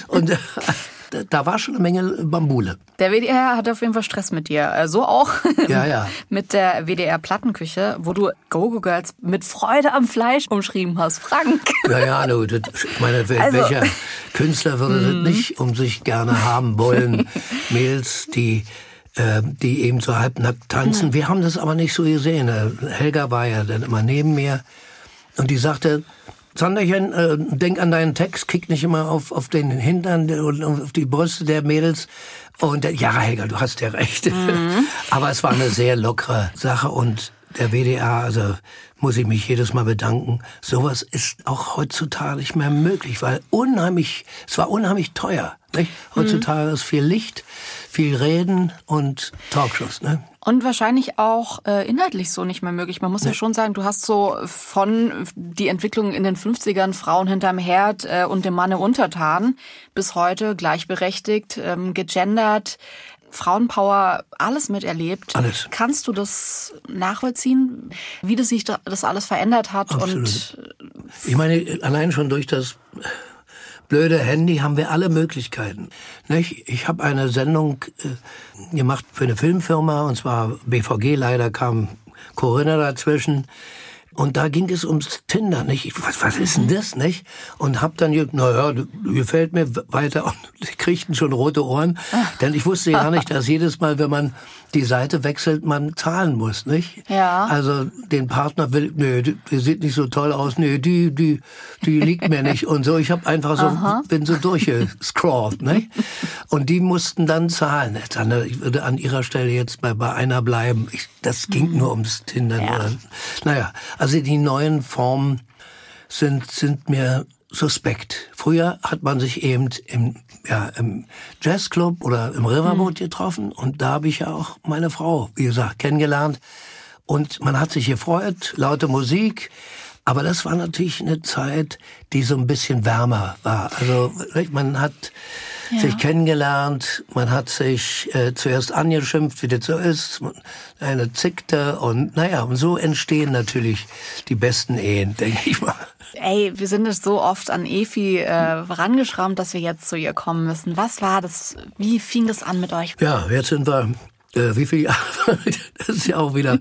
Und äh, da- war schon eine Menge Bambule. Der WDR hat auf jeden Fall Stress mit dir. Äh, So auch Ja, ja. mit der WDR-Plattenküche, wo du Go-Go Girls mit Freude am Fleisch umschrieben hast. Frank. Ja, ja, das, ich meine, Also- welcher Künstler würde das nicht um sich gerne haben wollen? Mädels, die, die eben so halbnackt tanzen. Wir haben das aber nicht so gesehen. Äh, Helga war ja dann immer neben mir und die sagte, Sanderchen, äh, denk an deinen Text, kick nicht immer auf, auf den Hintern und auf die Brüste der Mädels. Und äh, ja, Helga, du hast ja recht. aber es war eine sehr lockere Sache und der WDR, also muss ich mich jedes Mal bedanken. Sowas ist auch heutzutage nicht mehr möglich, weil unheimlich, es war unheimlich teuer. Nicht? Heutzutage ist viel Licht, viel Reden und Talkshows. Ne? Und wahrscheinlich auch äh, inhaltlich so nicht mehr möglich. Man muss ja schon sagen, du hast so von die Entwicklung in den 50ern, Frauen hinterm Herd äh, und dem Manne untertan, bis heute gleichberechtigt, ähm, gegendert. Frauenpower alles miterlebt. Alles. Kannst du das nachvollziehen, wie das sich das alles verändert hat? Absolut. Und Ich meine, allein schon durch das blöde Handy haben wir alle Möglichkeiten. Nicht? Ich habe eine Sendung äh, gemacht für eine Filmfirma, und zwar BVG, leider kam Corinna dazwischen. Und da ging es ums Tinder, nicht? Ich, was, was ist denn das, nicht? Und hab dann, naja, gefällt mir weiter. Und kriegten schon rote Ohren. Denn ich wusste ja nicht, dass jedes Mal, wenn man die Seite wechselt, man zahlen muss, nicht? Ja. Also den Partner will, nö, die, die sieht nicht so toll aus, nö, die, die, die liegt mir nicht und so. Ich habe einfach so, bin so durchgescrollt, nicht? Und die mussten dann zahlen. Ich würde an ihrer Stelle jetzt bei, bei einer bleiben. Ich, das ging nur ums Tinder. Ja. Naja, also die neuen Formen sind, sind mir suspekt. Früher hat man sich eben im, ja, im Jazzclub oder im Riverboat getroffen und da habe ich ja auch meine Frau, wie gesagt, kennengelernt. Und man hat sich gefreut, laute Musik. Aber das war natürlich eine Zeit, die so ein bisschen wärmer war. Also man hat sich kennengelernt, man hat sich äh, zuerst angeschimpft, wie das so ist. Eine zickte und naja, und so entstehen natürlich die besten Ehen, denke ich mal. Ey, wir sind jetzt so oft an Efi äh, rangeschrammt, dass wir jetzt zu ihr kommen müssen. Was war das? Wie fing das an mit euch? Ja, jetzt sind wir, äh, wie viele Jahre? Das ist ja auch wieder.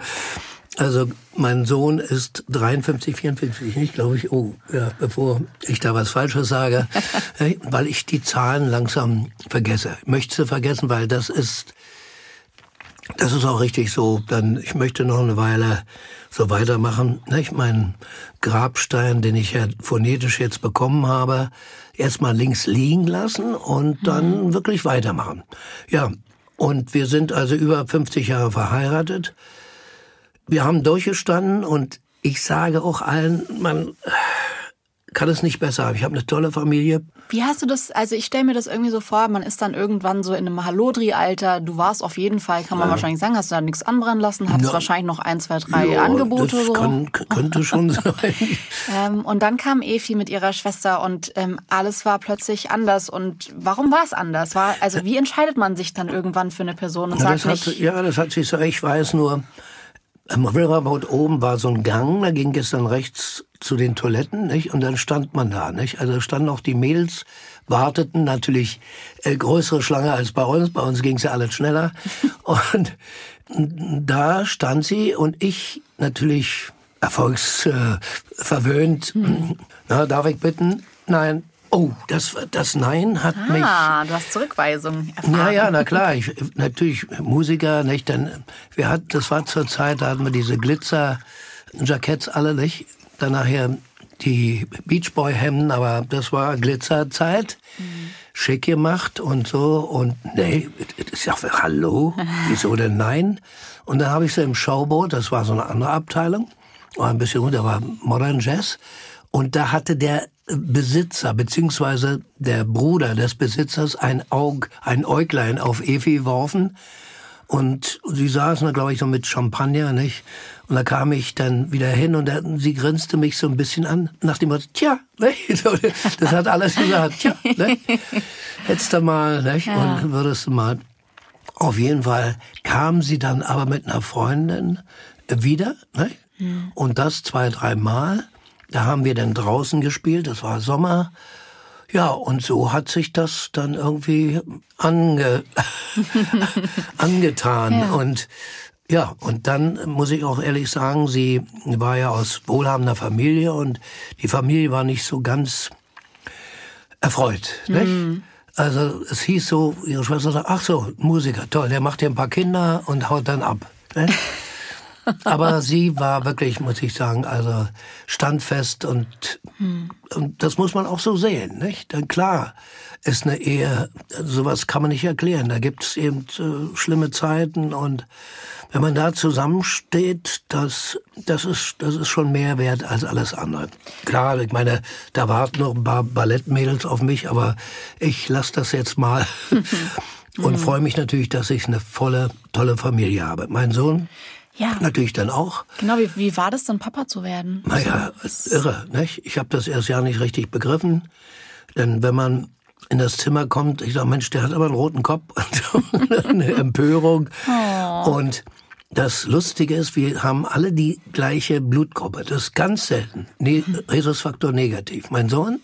Also mein Sohn ist 53, 54, nicht, glaube ich. Oh, ja, bevor ich da was Falsches sage, äh, weil ich die Zahlen langsam vergesse. Ich möchte sie vergessen, weil das ist, das ist auch richtig so. Dann, ich möchte noch eine Weile so weitermachen. Nicht? Mein Grabstein, den ich ja phonetisch jetzt bekommen habe, erstmal links liegen lassen und dann wirklich weitermachen. Ja, und wir sind also über 50 Jahre verheiratet. Wir haben durchgestanden und ich sage auch allen, man kann es nicht besser haben. Ich habe eine tolle Familie. Wie hast du das, also ich stelle mir das irgendwie so vor, man ist dann irgendwann so in einem Hallodri-Alter, du warst auf jeden Fall, kann man wahrscheinlich sagen, hast du da nichts anbrennen lassen, hattest Ja. wahrscheinlich noch ein, zwei, drei Ja, Angebote das so. kann, könnte schon sein. Ähm, und dann kam Efi mit ihrer Schwester und ähm, alles war plötzlich anders. Und warum war es anders? War, also wie entscheidet man sich dann irgendwann für eine Person und Ja, sagt das hat, nicht, ja, das hat sich so, ich weiß nur, am Riverboat oben war so ein Gang, da ging es dann rechts zu den Toiletten, nicht? Und dann stand man da, nicht? Also standen auch die Mädels, warteten natürlich äh, größere Schlange als bei uns, bei uns ging es ja alles schneller. Und da stand sie und ich natürlich erfolgsverwöhnt. Verwöhnt. Na, darf ich bitten? Nein. Oh, das, das Nein hat mich ah, du hast Zurückweisung erfahren. ja, ja, na klar. Ich, natürlich Musiker, nicht? Denn wir hatten, das war zur Zeit, da hatten wir diese Glitzer-Jackets alle, nicht? Dann nachher die Beachboy-Hemden, aber das war Glitzerzeit. Schick gemacht und so. Und nee, ich sag, hallo, wieso denn nein? Und dann habe ich sie im Showboat, das war so eine andere Abteilung, war ein bisschen runter, war Modern Jazz. Und da hatte der Besitzer, beziehungsweise der Bruder des Besitzers, ein Aug, ein Äuglein auf Efi geworfen. Und sie saßen da, glaube ich, so mit Champagner, nicht? Und da kam ich dann wieder hin und dann, sie grinste mich so ein bisschen an, nach dem Motto, tja? So, das hat alles gesagt, tja, nicht? Hättest du mal, nicht? Und würdest du mal. Auf jeden Fall kam sie dann aber mit einer Freundin wieder, nicht? Und das zwei, dreimal. Da haben wir dann draußen gespielt, das war Sommer. Ja, und so hat sich das dann irgendwie ange angetan. Und ja, und dann muss ich auch ehrlich sagen, sie war ja aus wohlhabender Familie und die Familie war nicht so ganz erfreut. Nicht? Also es hieß so, ihre Schwester sagt, ach so, Musiker, toll, der macht ja ein paar Kinder und haut dann ab. Nicht? Aber sie war wirklich, muss ich sagen, also standfest und, und das muss man auch so sehen, nicht? Denn klar ist eine Ehe, sowas kann man nicht erklären. Da gibt es eben äh, schlimme Zeiten und wenn man da zusammensteht, das, das, ist, das ist schon mehr wert als alles andere. Klar, ich meine, da warten noch ein paar Ballettmädels auf mich, aber ich lasse das jetzt mal und freue mich natürlich, dass ich eine volle, tolle Familie habe. Mein Sohn Ja, natürlich dann auch. genau. Wie, wie war das dann, Papa zu werden? Naja, irre, nicht? Ich habe das erst ja nicht richtig begriffen. Denn wenn man in das Zimmer kommt. Ich sage, Mensch, der hat aber einen roten Kopf. eine Empörung. Oh. Und das Lustige ist, wir haben alle die gleiche Blutgruppe. Das ist ganz selten. Ne Rhesusfaktor negativ. Mein Sohn,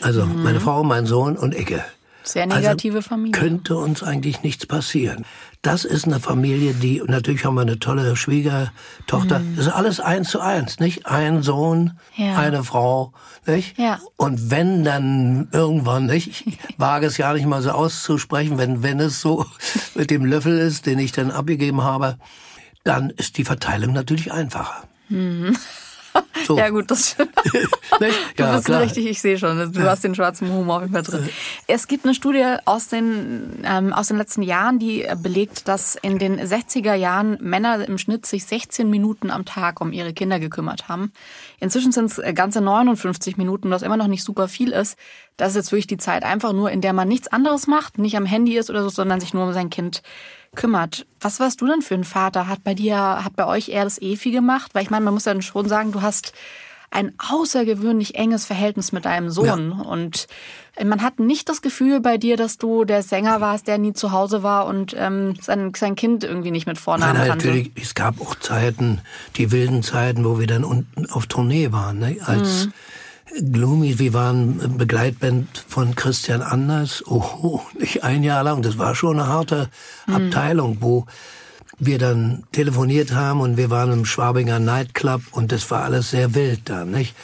also mhm. meine Frau, mein Sohn und Icke. Sehr negative also Familie. Könnte uns eigentlich nichts passieren. Das ist eine Familie, die, natürlich haben wir eine tolle Schwiegertochter. Mhm. Das ist alles eins zu eins, nicht? Ein Sohn, ja. eine Frau, nicht? Ja. Und wenn dann irgendwann, nicht? Ich wage es ja nicht mal so auszusprechen, wenn, wenn es so mit dem Löffel ist, den ich dann abgegeben habe, dann ist die Verteilung natürlich einfacher. Mhm. So. Ja gut, das du ja, bist klar. richtig, ich sehe schon, du hast den schwarzen Humor immer drin. Es gibt eine Studie aus den, ähm, aus den letzten Jahren, die belegt, dass in den 60er Jahren Männer im Schnitt sich 16 Minuten am Tag um ihre Kinder gekümmert haben. Inzwischen sind es ganze 59 Minuten, was immer noch nicht super viel ist. Das ist jetzt wirklich die Zeit einfach nur, in der man nichts anderes macht, nicht am Handy ist oder so, sondern sich nur um sein Kind kümmert. Was warst du denn für ein Vater? Hat bei dir, hat bei euch eher das Efi gemacht? Weil ich meine, man muss dann schon sagen, du hast ein außergewöhnlich enges Verhältnis mit deinem Sohn. Ja. Und man hat nicht das Gefühl bei dir, dass du der Sänger warst, der nie zu Hause war und ähm, sein, sein Kind irgendwie nicht mit Vornamen Nein, natürlich, es gab auch Zeiten, die wilden Zeiten, wo wir dann unten auf Tournee waren, ne? als mhm. Gloomy, wir waren Begleitband von Christian Anders. Oh, nicht ein Jahr lang. Das war schon eine harte mhm. Abteilung, wo wir dann telefoniert haben und wir waren im Schwabinger Nightclub und das war alles sehr wild da, nicht?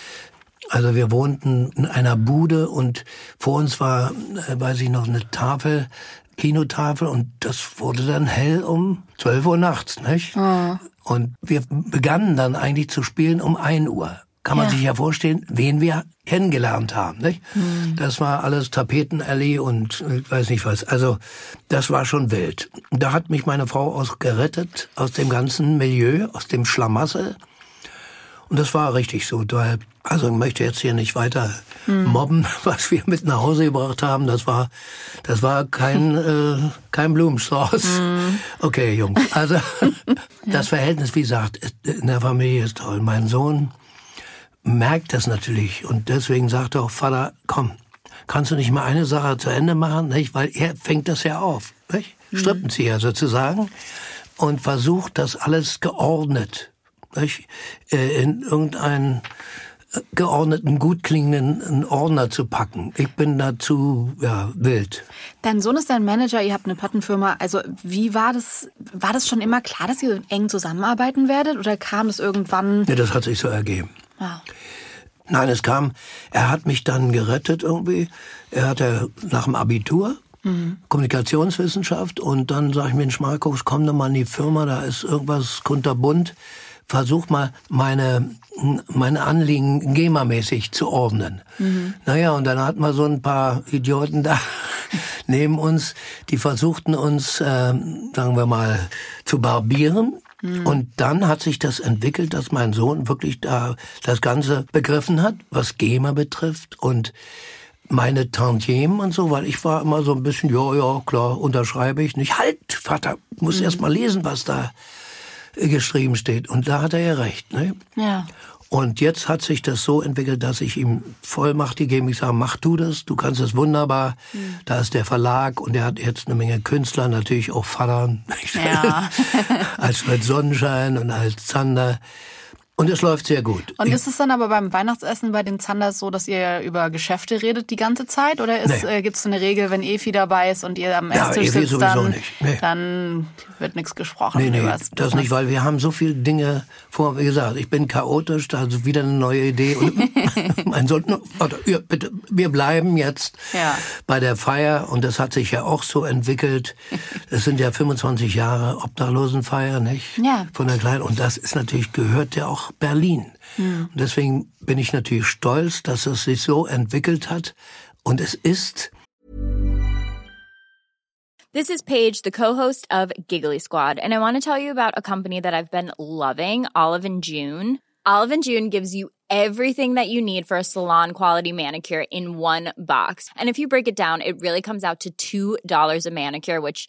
Also wir wohnten in einer Bude und vor uns war, äh, weiß ich noch, eine Tafel, Kinotafel und das wurde dann hell um 12 Uhr nachts, nicht? Oh. Und wir begannen dann eigentlich zu spielen um 1 Uhr kann man ja. sich ja vorstellen, wen wir kennengelernt haben. Nicht? Hm. Das war alles Tapetenallee und ich weiß nicht was. Also das war schon wild. Da hat mich meine Frau auch gerettet aus dem ganzen Milieu, aus dem Schlamassel. Und das war richtig so. Also ich möchte jetzt hier nicht weiter hm. mobben, was wir mit nach Hause gebracht haben. Das war, das war kein, äh, kein Blumenstrauß. Hm. Okay, Jungs. Also das Verhältnis, wie gesagt, in der Familie ist toll. Mein Sohn merkt das natürlich und deswegen sagt er auch, Vater, komm, kannst du nicht mal eine Sache zu Ende machen, nicht? Weil er fängt das ja auf, nicht? Mhm. Strippenzieher sozusagen und versucht das alles geordnet, nicht? Äh, in irgendeinen äh, geordneten, gut klingenden Ordner zu packen. Ich bin dazu ja, wild. Dein Sohn ist dein Manager, ihr habt eine Plattenfirma. Also wie war das? War das schon immer klar, dass ihr eng zusammenarbeiten werdet oder kam es irgendwann? Ja, das hat sich so ergeben. Ja. Nein, es kam, er hat mich dann gerettet irgendwie. Er hatte nach dem Abitur mhm. Kommunikationswissenschaft und dann sag ich, Mensch Markus, komm doch mal in die Firma, da ist irgendwas kunterbunt. Versuch mal meine, meine Anliegen GEMA-mäßig zu ordnen. Mhm. Naja, und dann hatten wir so ein paar Idioten da neben uns, die versuchten uns, äh, sagen wir mal, zu barbieren Mhm. Und dann hat sich das entwickelt, dass mein Sohn wirklich da das Ganze begriffen hat, was GEMA betrifft und meine Tantiemen und so, weil ich war immer so ein bisschen, ja, ja, klar, unterschreibe ich nicht. Halt, Vater, muss mhm. erst mal lesen, was da geschrieben steht. Und da hat er ja recht, ne? Ja. Und jetzt hat sich das so entwickelt, dass ich ihm Vollmacht gegeben Ich sage, mach du das, du kannst es wunderbar. Mhm. Da ist der Verlag und er hat jetzt eine Menge Künstler, natürlich auch Vater, ja. als Fred Sonnenschein und als Zander. Und es läuft sehr gut. Und ist es dann aber beim Weihnachtsessen bei den Zanders so, dass ihr über Geschäfte redet die ganze Zeit? Oder nee. äh, gibt es eine Regel, wenn Efi dabei ist und ihr am Esstisch ja, sitzt, dann, nee. dann wird nichts gesprochen? Nee, nee, das, das nicht, weil wir haben so viele Dinge vor. Wie gesagt, ich bin chaotisch, da ist wieder eine neue Idee. Und mein Sohn, warte, ja, bitte, wir bleiben jetzt ja. bei der Feier. Und das hat sich ja auch so entwickelt. Es sind ja 25 Jahre Obdachlosenfeier, nicht? Ja. Von der Kleinen. Und das ist natürlich, gehört ja auch Berlin. Mhm. Und deswegen bin ich natürlich stolz, dass es sich so entwickelt hat. Und es ist. This is Paige, the co-host of Giggly Squad, and I want to tell you about a company that I've been loving, Olive and June. Olive and June gives you everything that you need for a salon quality manicure in one box. And if you break it down, it really comes out to $2 a manicure, which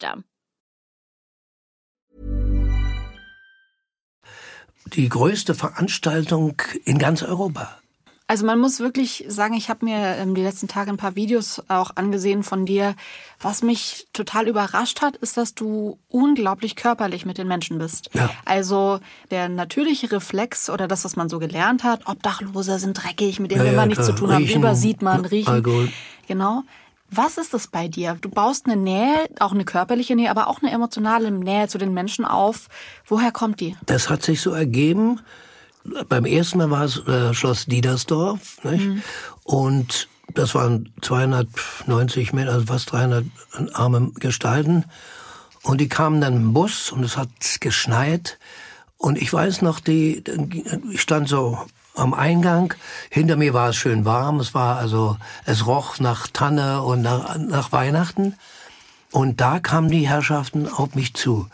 Die größte Veranstaltung in ganz Europa. Also man muss wirklich sagen, ich habe mir ähm, die letzten Tage ein paar Videos auch angesehen von dir. Was mich total überrascht hat, ist, dass du unglaublich körperlich mit den Menschen bist. Ja. Also der natürliche Reflex oder das, was man so gelernt hat, Obdachlose sind dreckig, mit denen Ja, will ja, man nichts klar. zu tun haben, Riechen, übersieht man, riechen. Alkohol. Genau. Was ist das bei dir? Du baust eine Nähe, auch eine körperliche Nähe, aber auch eine emotionale Nähe zu den Menschen auf. Woher kommt die? Das hat sich so ergeben. Beim ersten Mal war es äh, Schloss Diedersdorf. Nicht? Mhm. Und das waren 290 Meter, also fast 300 arme Gestalten. Und die kamen dann im Bus und es hat geschneit. Und ich weiß noch, die, ich stand so am Eingang. Hinter mir war es schön warm. Es war also, es roch nach Tanne und nach, nach Weihnachten. Und da kamen die Herrschaften auf mich zu.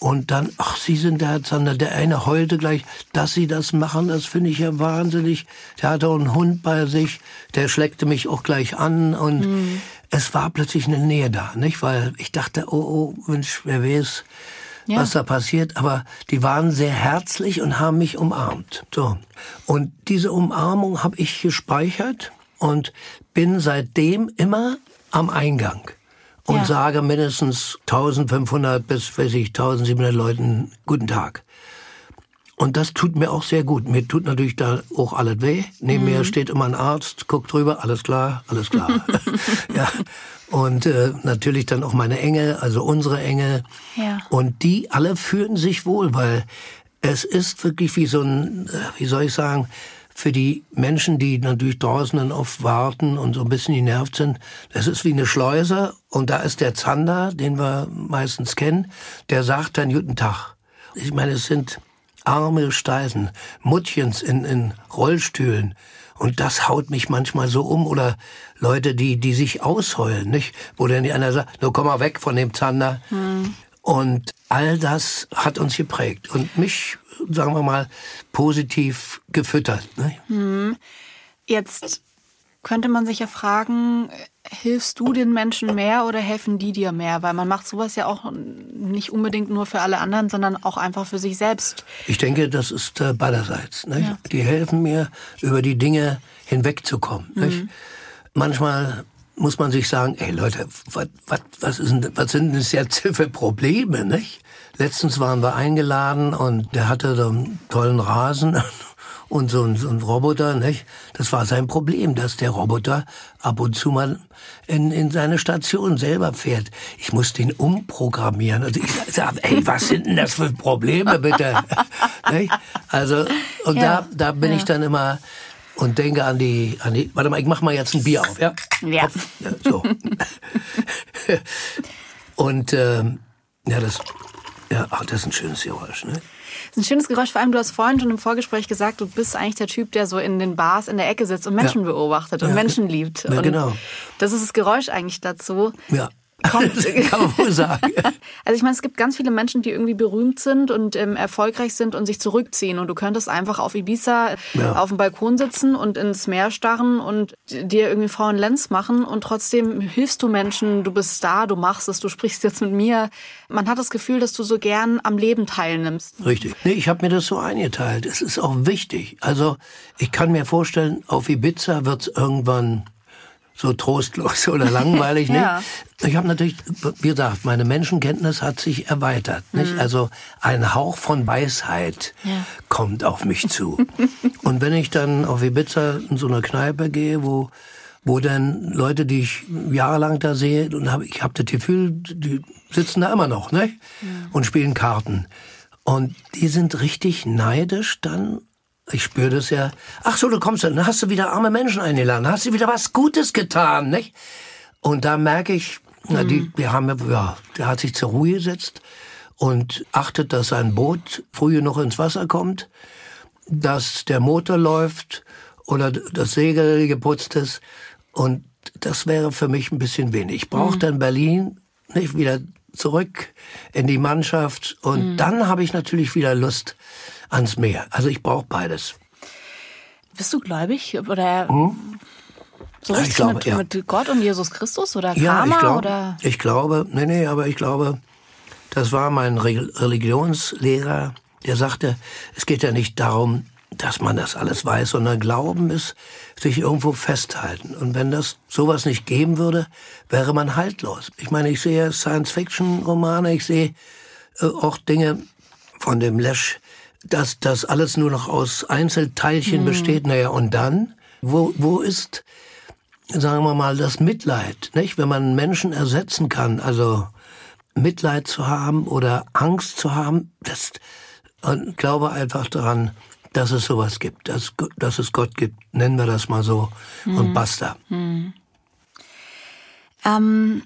Und dann, ach, Sie sind der Herr Zander, der eine heulte gleich, dass Sie das machen, das finde ich ja wahnsinnig. Der hatte auch einen Hund bei sich, der schleckte mich auch gleich an und es war plötzlich eine Nähe da, nicht? Weil ich dachte, oh, oh, Mensch, wer weiß, Ja. was da passiert. Aber die waren sehr herzlich und haben mich umarmt. So. Und diese Umarmung habe ich gespeichert und bin seitdem immer am Eingang und Ja. sage mindestens 1500 bis, weiß ich, 1700 Leuten Guten Tag. Und das tut mir auch sehr gut. Mir tut natürlich da auch alles weh. Neben Mhm. mir steht immer ein Arzt, guckt drüber, alles klar, alles klar. ja. Und äh, natürlich dann auch meine Engel, also unsere Engel. Ja. Und die alle fühlen sich wohl, weil es ist wirklich wie so ein, äh, wie soll ich sagen, für die Menschen, die natürlich draußen dann oft warten und so ein bisschen genervt sind, das ist wie eine Schleuse und da ist der Zander, den wir meistens kennen, der sagt dann Guten Tag. Ich meine, es sind arme Steisen, Muttchens in, in Rollstühlen. Und das haut mich manchmal so um. Oder Leute, die, die sich ausheulen, nicht? Wo dann die einer sagt, nur komm mal weg von dem Zander. Und all das hat uns geprägt und mich, sagen wir mal, positiv gefüttert. Nicht? Hm. Jetzt könnte man sich ja fragen, hilfst du den Menschen mehr oder helfen die dir mehr? Weil man macht sowas ja auch nicht unbedingt nur für alle anderen, sondern auch einfach für sich selbst. Ich denke, das ist äh, beiderseits. Ja. Die helfen mir, über die Dinge hinwegzukommen. Nicht? Manchmal muss man sich sagen, ey Leute, was, was, was, ist denn, was sind das jetzt für Probleme? Nicht? Letztens waren wir eingeladen und der hatte so einen tollen Rasen und so ein, so ein Roboter. Nicht? Das war sein Problem, dass der Roboter ab und zu mal in, in seine Station selber fährt. Ich muss den umprogrammieren. Also ich sage, ey, was sind denn das für Probleme, bitte? Also, und Ja. da, da bin Ja. ich dann immer und denke an die, an die, warte mal, ich mach mal jetzt ein Bier auf, ja? Ja. Kopf, ja so. und, ähm, ja, das, ja, ach, das ist ein schönes Geräusch, ne? Das ist ein schönes Geräusch. Vor allem, du hast vorhin schon im Vorgespräch gesagt, du bist eigentlich der Typ, der so in den Bars in der Ecke sitzt und Menschen Ja. beobachtet und Ja, Menschen liebt. Ja, und genau. Das ist das Geräusch eigentlich dazu. Ja. Kommt- kann man wohl sagen. Also ich meine, es gibt ganz viele Menschen, die irgendwie berühmt sind und ähm, erfolgreich sind und sich zurückziehen. Und du könntest einfach auf Ibiza Ja. auf dem Balkon sitzen und ins Meer starren und dir irgendwie faulen Lenz machen und trotzdem hilfst du Menschen, du bist da, du machst es, du sprichst jetzt mit mir. Man hat das Gefühl, dass du so gern am Leben teilnimmst. Richtig. Nee, ich habe mir das so eingeteilt. Es ist auch wichtig. Also ich kann mir vorstellen, auf Ibiza wird's irgendwann so trostlos oder langweilig. Ja. nicht? Ich habe natürlich, wie gesagt, meine Menschenkenntnis hat sich erweitert. Nicht? Also ein Hauch von Weisheit Ja. kommt auf mich zu. Und wenn ich dann auf Ibiza in so eine Kneipe gehe, wo wo dann Leute, die ich jahrelang da sehe, und hab, ich habe das Gefühl, die sitzen da immer noch, ne? Und spielen Karten. Und die sind richtig neidisch dann. Ich spüre das ja. Ach so, du kommst dann, hast du wieder arme Menschen eingeladen, hast du wieder was Gutes getan, nicht? Und da merke ich, Na, die, wir haben, ja, der hat sich zur Ruhe gesetzt und achtet, dass sein Boot früh genug ins Wasser kommt, dass der Motor läuft oder das Segel geputzt ist. Und das wäre für mich ein bisschen wenig. Ich brauche dann Berlin nicht wieder zurück in die Mannschaft und dann habe ich natürlich wieder Lust ans Meer. Also ich brauche beides. Bist du gläubig oder Hm? so richtig glaube, mit, ja. mit Gott und Jesus Christus oder Ja, Karma ich glaube, oder? ich glaube, nee, nee, aber ich glaube, das war mein Re Religionslehrer, der sagte, es geht ja nicht darum, dass man das alles weiß, sondern Glauben ist sich irgendwo festhalten. Und wenn das sowas nicht geben würde, wäre man haltlos. Ich meine, ich sehe Science-Fiction-Romane, ich sehe äh, auch Dinge von dem Lesch, dass das alles nur noch aus Einzelteilchen Mhm. besteht. Naja, und dann? Wo, wo ist, sagen wir mal, das Mitleid, nicht? Wenn man Menschen ersetzen kann, also Mitleid zu haben oder Angst zu haben, das, und glaube einfach daran, dass es sowas gibt, dass, dass es Gott gibt, nennen wir das mal so, und Mhm. basta. Hm. Ähm,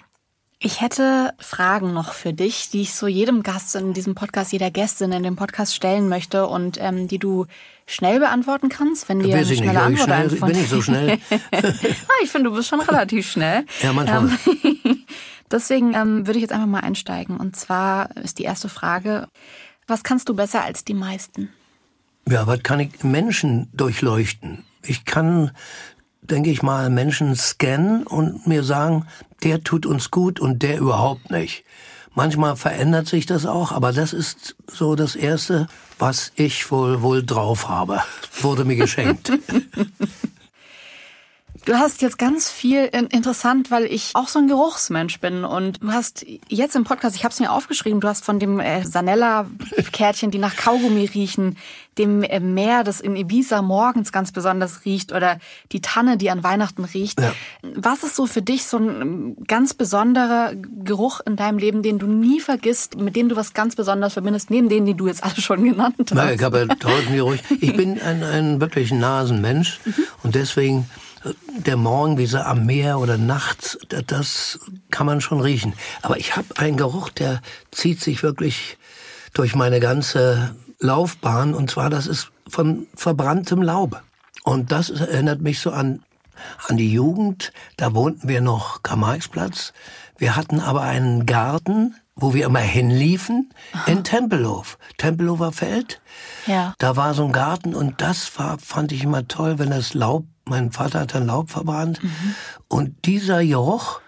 ich hätte Fragen noch für dich, die ich so jedem Gast in diesem Podcast, jeder Gästin in dem Podcast stellen möchte und ähm, die du schnell beantworten kannst, wenn dir eine nicht, schnelle ich Antwort schnell- einfällt. bin ich so schnell? ah, ich finde, du bist schon relativ schnell. Ja, manchmal. Ähm, deswegen ähm, würde ich jetzt einfach mal einsteigen. Und zwar ist die erste Frage, was kannst du besser als die meisten? Ja, was kann ich Menschen durchleuchten? Ich kann, denke ich mal, Menschen scannen und mir sagen, der tut uns gut und der überhaupt nicht. Manchmal verändert sich das auch, aber das ist so das Erste, was ich wohl, wohl drauf habe. Wurde mir geschenkt. Du hast jetzt ganz viel in- interessant, weil ich auch so ein Geruchsmensch bin und du hast jetzt im Podcast, ich habe es mir aufgeschrieben, du hast von dem äh, Sanella-Kärtchen, die nach Kaugummi riechen, dem äh, Meer, das in Ibiza morgens ganz besonders riecht oder die Tanne, die an Weihnachten riecht. Was ist so für dich so ein ähm, ganz besonderer Geruch in deinem Leben, den du nie vergisst, mit dem du was ganz Besonderes verbindest, neben denen, die du jetzt alle schon genannt hast? Na, ich habe ja tausend Geruch. Ich bin ein, ein wirklich Nasenmensch und deswegen der Morgenwiese am Meer oder nachts, da- das kann man schon riechen. Aber ich habe einen Geruch, der zieht sich wirklich durch meine ganze Laufbahn und zwar das ist von verbranntem Laub. Und das erinnert mich so an an die Jugend. Da wohnten wir noch Karl-Marx-Platz. Wir hatten aber einen Garten, wo wir immer hinliefen, in Tempelhof. Tempelhofer Feld. Ja. Da war so ein Garten und das war, fand ich immer toll, wenn das Laub, mein Vater hat dann Laub verbrannt. Und dieser Geruch,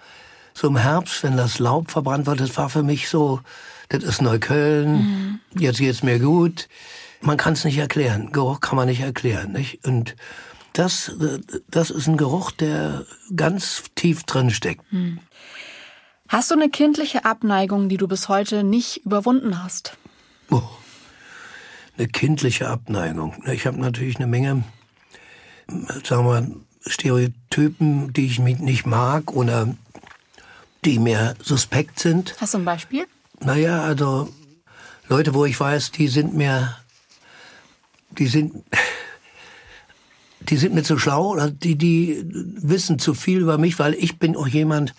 so im Herbst, wenn das Laub verbrannt wird, das war für mich so, das ist Neukölln, jetzt geht's mir gut. Man kann es nicht erklären. Geruch kann man nicht erklären, nicht? Und das, das ist ein Geruch, der ganz tief drin steckt. Hm. Hast du eine kindliche Abneigung, die du bis heute nicht überwunden hast? Oh, eine kindliche Abneigung. Ich habe natürlich eine Menge, sagen wir, mal, Stereotypen, die ich nicht mag oder die mir suspekt sind. Hast du ein Beispiel? Naja, also Leute, wo ich weiß, die sind mir, die sind, die sind mir zu schlau oder die, die wissen zu viel über mich, weil ich bin auch jemand,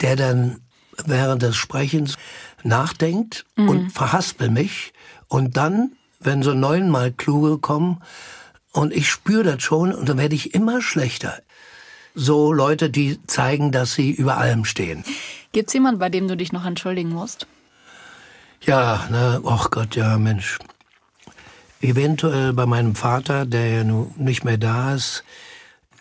der dann während des Sprechens nachdenkt Mhm. und verhaspel mich und dann, wenn so neunmal Kluge kommen und ich spüre das schon und dann werde ich immer schlechter. So Leute, die zeigen, dass sie über allem stehen. Gibt's jemanden, bei dem du dich noch entschuldigen musst? Ja, na, ach Gott, ja, Mensch. Eventuell bei meinem Vater, der ja nun nicht mehr da ist,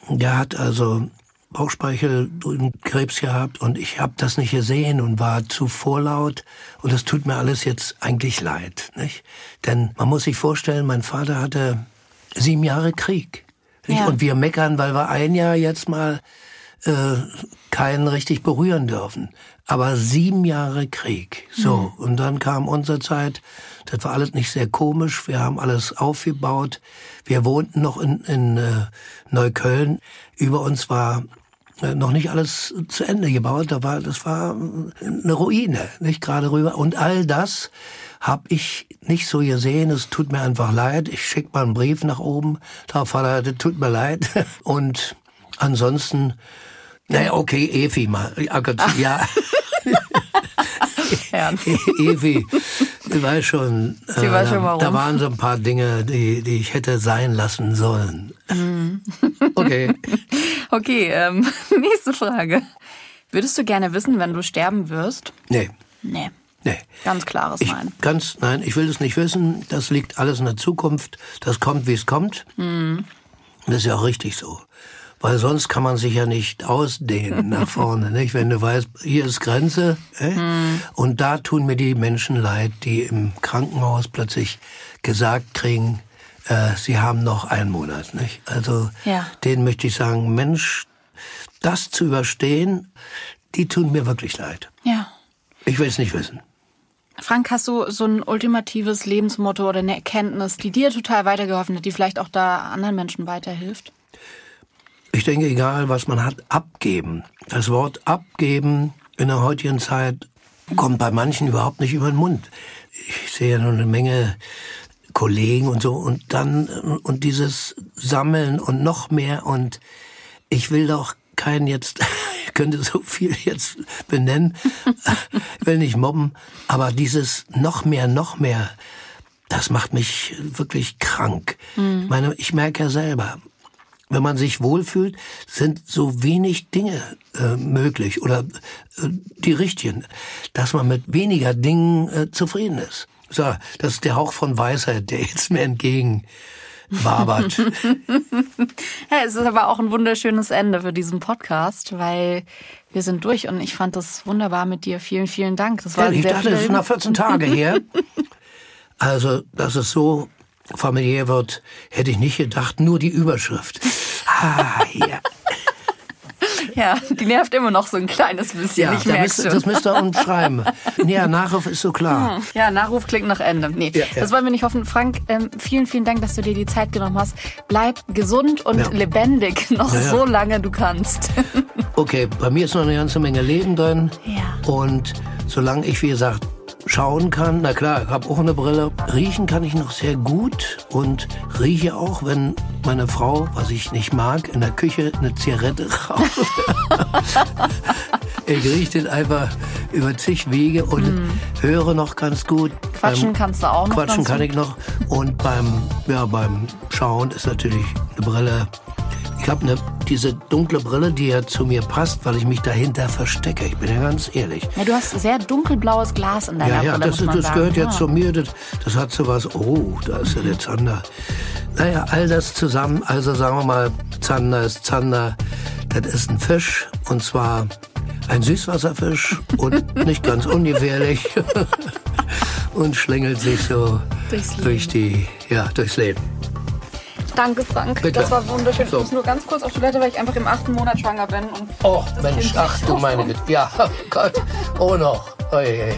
der hat also Bauchspeicheldrüsenkrebs gehabt und ich habe das nicht gesehen und war zu vorlaut und das tut mir alles jetzt eigentlich leid, nicht? Denn man muss sich vorstellen, mein Vater hatte sieben Jahre Krieg. Ja. Und wir meckern, weil wir ein Jahr jetzt mal äh, keinen richtig berühren dürfen. Aber sieben Jahre Krieg. So, und dann kam unsere Zeit. Das war alles nicht sehr komisch. Wir haben alles aufgebaut. Wir wohnten noch in, in äh, Neukölln. Über uns war äh, noch nicht alles zu Ende gebaut. Da war, das war äh, eine Ruine, nicht gerade rüber. Und all das habe ich nicht so gesehen. Es tut mir einfach leid. Ich schicke mal einen Brief nach oben. Da Vater, das tut mir leid. Und ansonsten Naja, okay, Evi mal. Ja, Gott, ja. Evi, weiß schon, Sie weiß schon warum. da waren so ein paar Dinge, die, die ich hätte sein lassen sollen. Okay. Okay, ähm, nächste Frage. Würdest du gerne wissen, wenn du sterben wirst? Nee, Nee. Nee. Ganz klares Ich, Nein. ganz, nein, ich will es nicht wissen. Das liegt alles in der Zukunft. Das kommt, wie es kommt. Mhm. Das ist ja auch richtig so. Weil sonst kann man sich ja nicht ausdehnen nach vorne, nicht? Wenn du weißt, hier ist Grenze, äh? Mhm. und da tun mir die Menschen leid, die im Krankenhaus plötzlich gesagt kriegen, äh, sie haben noch einen Monat, nicht? Also, Ja. denen möchte ich sagen, Mensch, das zu überstehen, die tun mir wirklich leid. Ja. Ich will es nicht wissen. Frank, hast du so ein ultimatives Lebensmotto oder eine Erkenntnis, die dir total weitergeholfen hat, die vielleicht auch da anderen Menschen weiterhilft? Ich denke, egal was man hat, abgeben. Das Wort abgeben in der heutigen Zeit kommt bei manchen überhaupt nicht über den Mund. Ich sehe ja nur eine Menge Kollegen und so und dann und dieses Sammeln und noch mehr und ich will doch keinen jetzt, ich könnte so viel jetzt benennen, ich will nicht mobben, aber dieses noch mehr, noch mehr, das macht mich wirklich krank. Ich meine, ich merke ja selber, wenn man sich wohlfühlt, sind so wenig Dinge äh, möglich oder äh, die richtigen, dass man mit weniger Dingen äh, zufrieden ist. So, das ist der Hauch von Weisheit, der jetzt mir entgegen wabert. Ja, es ist aber auch ein wunderschönes Ende für diesen Podcast, weil wir sind durch und ich fand das wunderbar mit dir. Vielen, vielen Dank. Das war Ja, ich dachte, das ist nach 14 Tage her. Also, dass es so familiär wird, hätte ich nicht gedacht. Nur die Überschrift. Ah, ja. Ja, die nervt immer noch so ein kleines bisschen. Ja, ich da müsst, das müsst ihr umschreiben. Ja, Nachruf ist so klar. Ja, Nachruf klingt nach Ende. Nee, Ja, ja. das wollen wir nicht hoffen. Frank, ähm, vielen, vielen Dank, dass du dir die Zeit genommen hast. Bleib gesund und lebendig noch so lange du kannst. Okay, bei mir ist noch eine ganze Menge Leben drin. Ja. Und solange ich, wie gesagt, schauen kann, na klar, ich habe auch eine Brille. Riechen kann ich noch sehr gut und rieche auch, wenn meine Frau, was ich nicht mag, in der Küche eine Zigarette raucht. ich rieche das einfach über zig Wege und höre noch ganz gut. Quatschen Beim kannst du auch noch Quatschen kann gut. ich noch. Und beim, ja, beim Schauen ist natürlich eine Brille. Ich habe eine, diese dunkle Brille, die ja zu mir passt, weil ich mich dahinter verstecke. Ich bin ja ganz ehrlich. Ja, du hast sehr dunkelblaues Glas in deiner Ja, ja, Brille, das, das gehört ja Ja. zu mir. Das, das hat so was. Oh, da ist ja der Zander. Naja, all das zusammen. Also sagen wir mal, Zander ist Zander. Das ist ein Fisch. Und zwar ein Süßwasserfisch. und nicht ganz ungefährlich. und schlängelt sich so Durchs durch die, ja, durchs Leben. Danke, Frank. Bitte. Das war wunderschön. So. Ich muss nur ganz kurz auf Toilette, weil ich einfach im achten Monat schwanger bin. Und Oh, Mensch, Kind ach du meine. Güte. Ja, oh Gott. Oh noch. Oje, oje.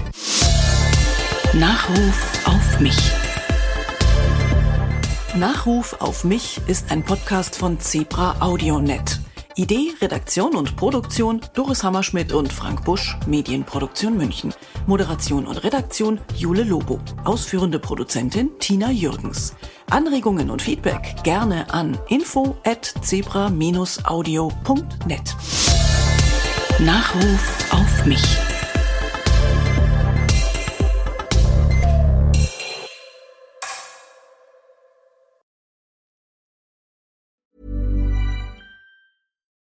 Nachruf auf mich. Nachruf auf mich ist ein Podcast von Zebra AudioNet. Idee, Redaktion und Produktion Doris Hammerschmidt und Frank Busch, Medienproduktion München. Moderation und Redaktion Jule Lobo. Ausführende Produzentin Tina Jürgens. Anregungen und Feedback gerne an info at zebra-audio.net. Nachruf auf mich.